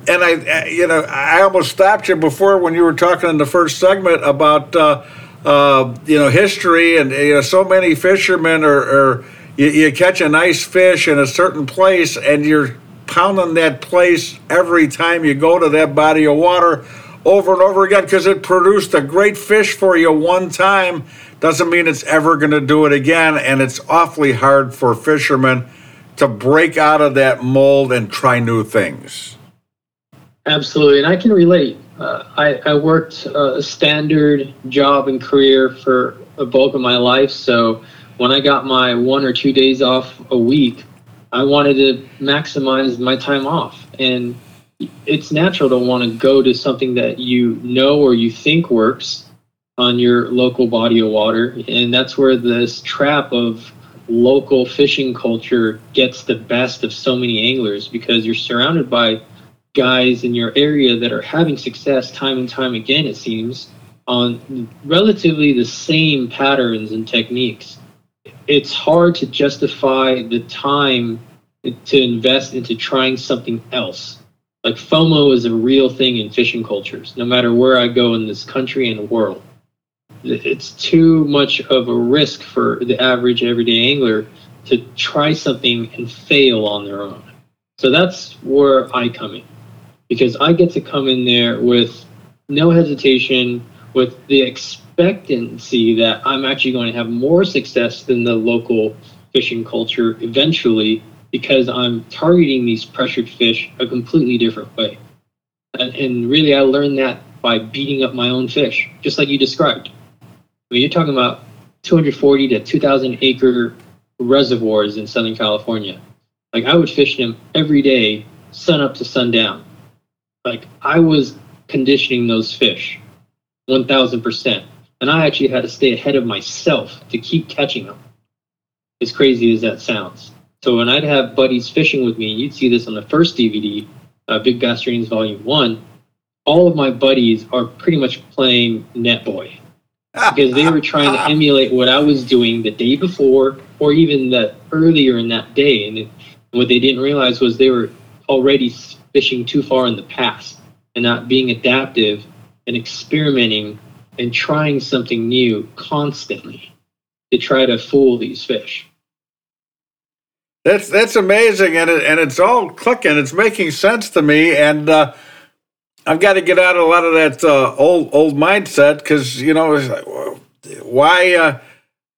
And I, you know, I almost stopped you before when you were talking in the first segment about uh, uh, you know history and you know so many fishermen are. are you, you catch a nice fish in a certain place and you're pounding that place every time you go to that body of water over and over again because it produced a great fish for you one time doesn't mean it's ever going to do it again and it's awfully hard for fishermen to break out of that mold and try new things Absolutely, and I can relate. Uh, I, I worked uh, a standard job and career for a bulk of my life, so when I got my one or two days off a week, I wanted to maximize my time off. And it's natural to want to go to something that you know or you think works on your local body of water. And that's where this trap of local fishing culture gets the best of so many anglers because you're surrounded by guys in your area that are having success time and time again, it seems, on relatively the same patterns and techniques. It's hard to justify the time to invest into trying something else. Like FOMO is a real thing in fishing cultures, no matter where I go in this country and the world. It's too much of a risk for the average everyday angler to try something and fail on their own. So that's where I come in because I get to come in there with no hesitation, with the expectancy that I'm actually going to have more success than the local fishing culture eventually because I'm targeting these pressured fish a completely different way. And, and really, I learned that by beating up my own fish, just like you described. I mean, you're talking about 240 to 2,000 acre reservoirs in Southern California. Like, I would fish them every day, sun up to sundown like I was conditioning those fish 1000%. And I actually had to stay ahead of myself to keep catching them. As crazy as that sounds. So when I'd have buddies fishing with me, and you'd see this on the first DVD, uh, Big Bass Volume 1. All of my buddies are pretty much playing Net Boy because they were trying to emulate what I was doing the day before or even the earlier in that day. And it, what they didn't realize was they were already fishing too far in the past and not being adaptive and experimenting and trying something new constantly to try to fool these fish. That's that's amazing, and it, and it's all clicking. It's making sense to me, and uh, I've got to get out of a lot of that uh, old old mindset because you know well, why uh,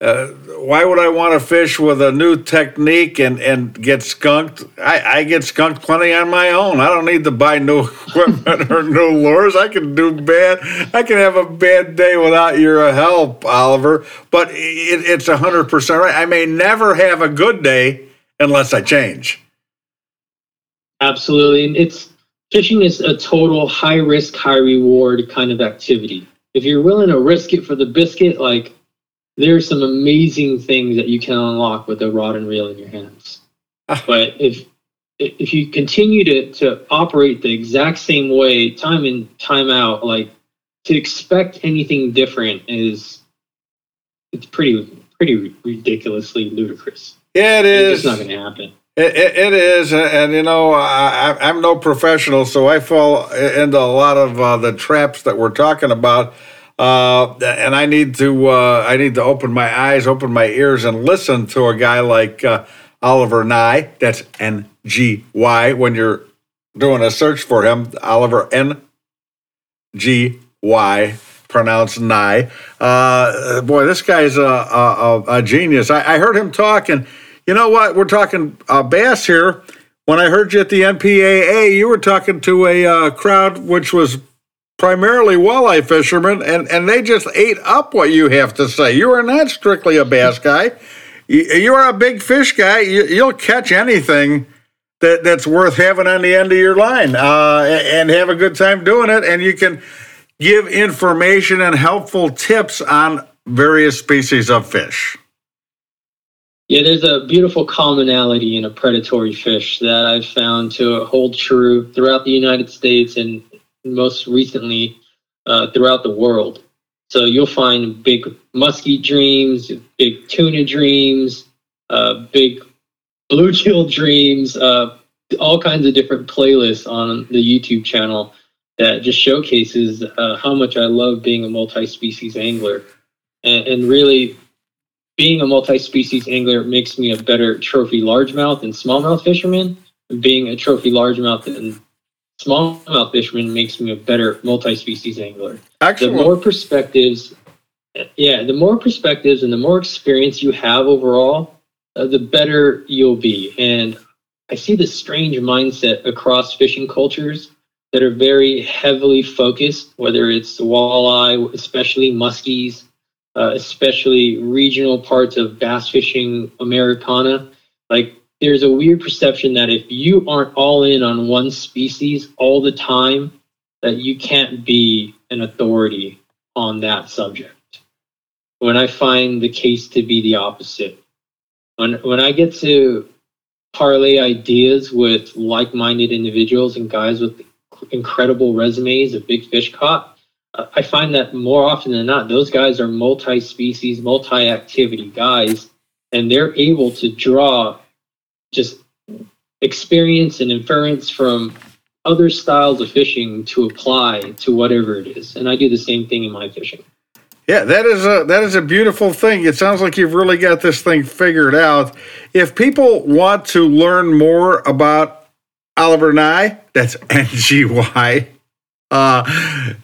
uh, why would I want to fish with a new technique and, and get skunked? I, I get skunked plenty on my own. I don't need to buy new equipment or new lures. I can do bad. I can have a bad day without your help, Oliver. But it, it's hundred percent right. I may never have a good day unless I change. Absolutely, and it's fishing is a total high risk, high reward kind of activity. If you're willing to risk it for the biscuit, like there's some amazing things that you can unlock with a rod and reel in your hands. but if if you continue to, to operate the exact same way, time in, time out, like to expect anything different is it's pretty pretty ridiculously ludicrous. Yeah, it is. It's not going to happen. It, it, it is, and you know, I, I'm no professional, so I fall into a lot of uh, the traps that we're talking about. Uh, and I need to uh, I need to open my eyes, open my ears, and listen to a guy like uh, Oliver Ngy. That's N G Y. When you're doing a search for him, Oliver N G Y, pronounced Nye. Uh, boy, this guy's a, a, a genius. I, I, heard him talk, and you know what? We're talking uh, bass here. When I heard you at the NPAA, you were talking to a uh, crowd which was primarily walleye fishermen, and, and they just ate up what you have to say. You are not strictly a bass guy. You, are a big fish guy. You, will catch anything that, that's worth having on the end of your line uh, and have a good time doing it. And you can give information and helpful tips on various species of fish. Yeah, there's a beautiful commonality in a predatory fish that I've found to hold true throughout the United States and most recently uh, throughout the world. So you'll find big muskie dreams, big tuna dreams, uh, big bluegill dreams, uh, all kinds of different playlists on the YouTube channel that just showcases uh, how much I love being a multi-species angler, and, and really being a multi-species angler makes me a better trophy largemouth and smallmouth fisherman. Being a trophy largemouth and smallmouth fisherman makes me a better multi-species angler. Actually, the more perspectives, yeah, the more perspectives and the more experience you have overall, uh, the better you'll be. And I see this strange mindset across fishing cultures that are very heavily focused, whether it's walleye, especially muskies, uh, especially regional parts of bass fishing Americana. Like there's a weird perception that if you aren't all in on one species all the time, that you can't be an authority on that subject. When I find the case to be the opposite, when when I get to parlay ideas with like-minded individuals and guys with incredible resumes of big fish caught, uh, I find that more often than not, those guys are multi-species, multi-activity guys, and they're able to draw just experience and inference from other styles of fishing to apply to whatever it is. And I do the same thing in my fishing. Yeah, that is a that is a beautiful thing. It sounds like you've really got this thing figured out. If people want to learn more about Oliver Ngy, that's N G Y uh,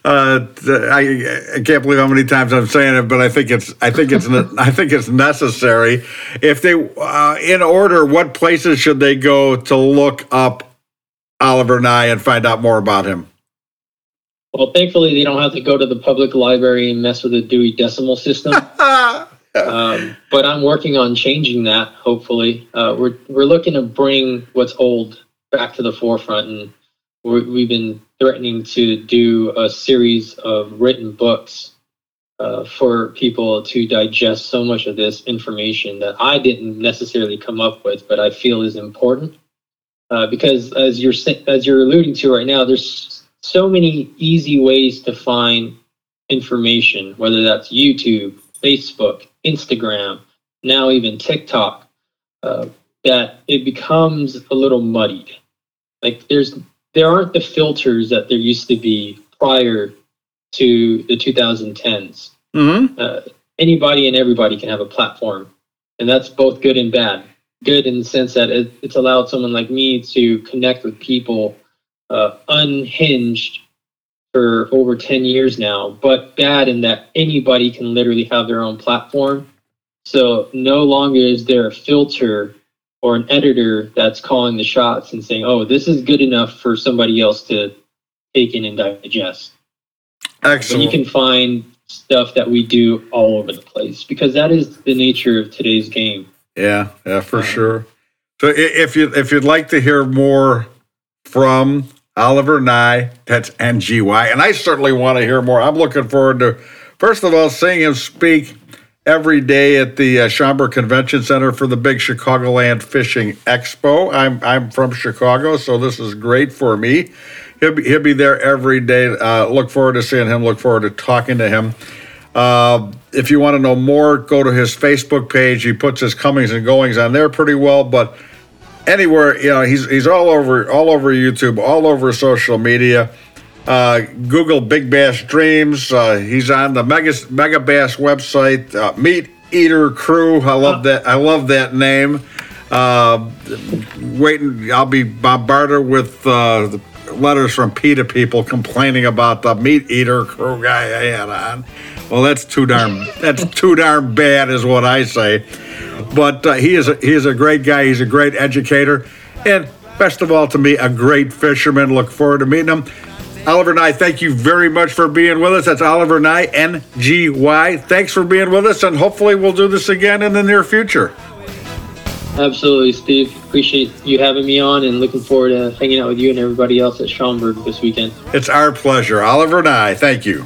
uh, I, I can't believe how many times I'm saying it, but I think it's I think it's I think it's necessary. If they, uh, in order, what places should they go to look up Oliver Ngy and find out more about him? Well, thankfully, they don't have to go to the public library and mess with the Dewey Decimal System. um, but I'm working on changing that. Hopefully, uh, we're we're looking to bring what's old back to the forefront and we've been threatening to do a series of written books uh, for people to digest so much of this information that I didn't necessarily come up with, but I feel is important. Uh, because as you're as you're alluding to right now, there's so many easy ways to find information, whether that's YouTube, Facebook, Instagram, now even TikTok, uh, that it becomes a little muddied. Like there's there aren't the filters that there used to be prior to the 2010s. Mm-hmm. Uh, anybody and everybody can have a platform, and that's both good and bad. good in the sense that it, it's allowed someone like me to connect with people uh, unhinged for over 10 years now, but bad in that anybody can literally have their own platform. So no longer is there a filter or an editor that's calling the shots and saying, oh, this is good enough for somebody else to take in and digest. Excellent. But you can find stuff that we do all over the place because that is the nature of today's game. Yeah, yeah, for um, sure. So if you if you'd like to hear more from Oliver Ngy, that's NGY, and I certainly want to hear more. I'm looking forward to first of all seeing him speak every day at the uh, Convention Center for the big Chicagoland Fishing Expo. I'm I'm from Chicago, so this is great for me. He'll be, he'll be there every day. Uh, look forward to seeing him. Look forward to talking to him. Uh, if you want to know more, go to his Facebook page. He puts his comings and goings on there pretty well. But anywhere, you know, he's he's all over all over YouTube, all over social media. Uh, Google Big Bass Dreams. Uh, he's on the Mega Megabass website. Uh, Meat Eater Crew. I love that. I love that name. Uh, waiting. I'll be bombarded with uh, letters from PETA people complaining about the MeatEater Crew guy I had on. Well, that's too darn. That's too darn bad, is what I say. But uh, he is a, he is a great guy. He's a great educator, and best of all, to me, a great fisherman. Look forward to meeting him. Oliver Ngy, thank you very much for being with us. That's Oliver Ngy, N G Y. Thanks for being with us, and hopefully we'll do this again in the near future. Absolutely, Steve. Appreciate you having me on and looking forward to hanging out with you and everybody else at Schaumburg this weekend. It's our pleasure. Oliver Ngy, thank you.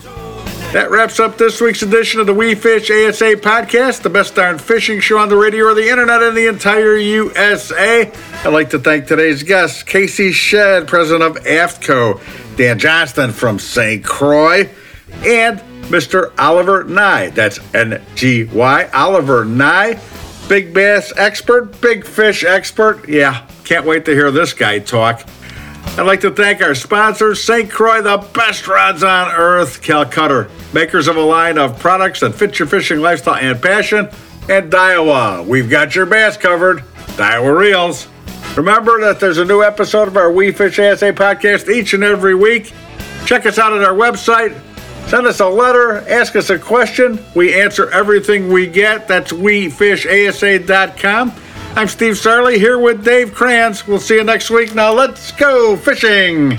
That wraps up this week's edition of the We Fish ASA podcast, the best darn fishing show on the radio or the internet in the entire USA. I'd like to thank today's guest, Casey Shedd, president of AFTCO, Dan Johnston from St. Croix, and Mr. Oliver Ngy. That's N G Y, Oliver Ngy, big bass expert, big fish expert. Yeah, can't wait to hear this guy talk. I'd like to thank our sponsors, St. Croix, the best rods on earth, Calcutta, makers of a line of products that fit your fishing lifestyle and passion, and Daiwa. We've got your bass covered. Daiwa Reels. Remember that there's a new episode of our We Fish ASA podcast each and every week. Check us out at our website. Send us a letter, ask us a question. We answer everything we get. That's wefishasa.com. I'm Steve Sarley here with Dave Kranz. We'll see you next week. Now let's go fishing.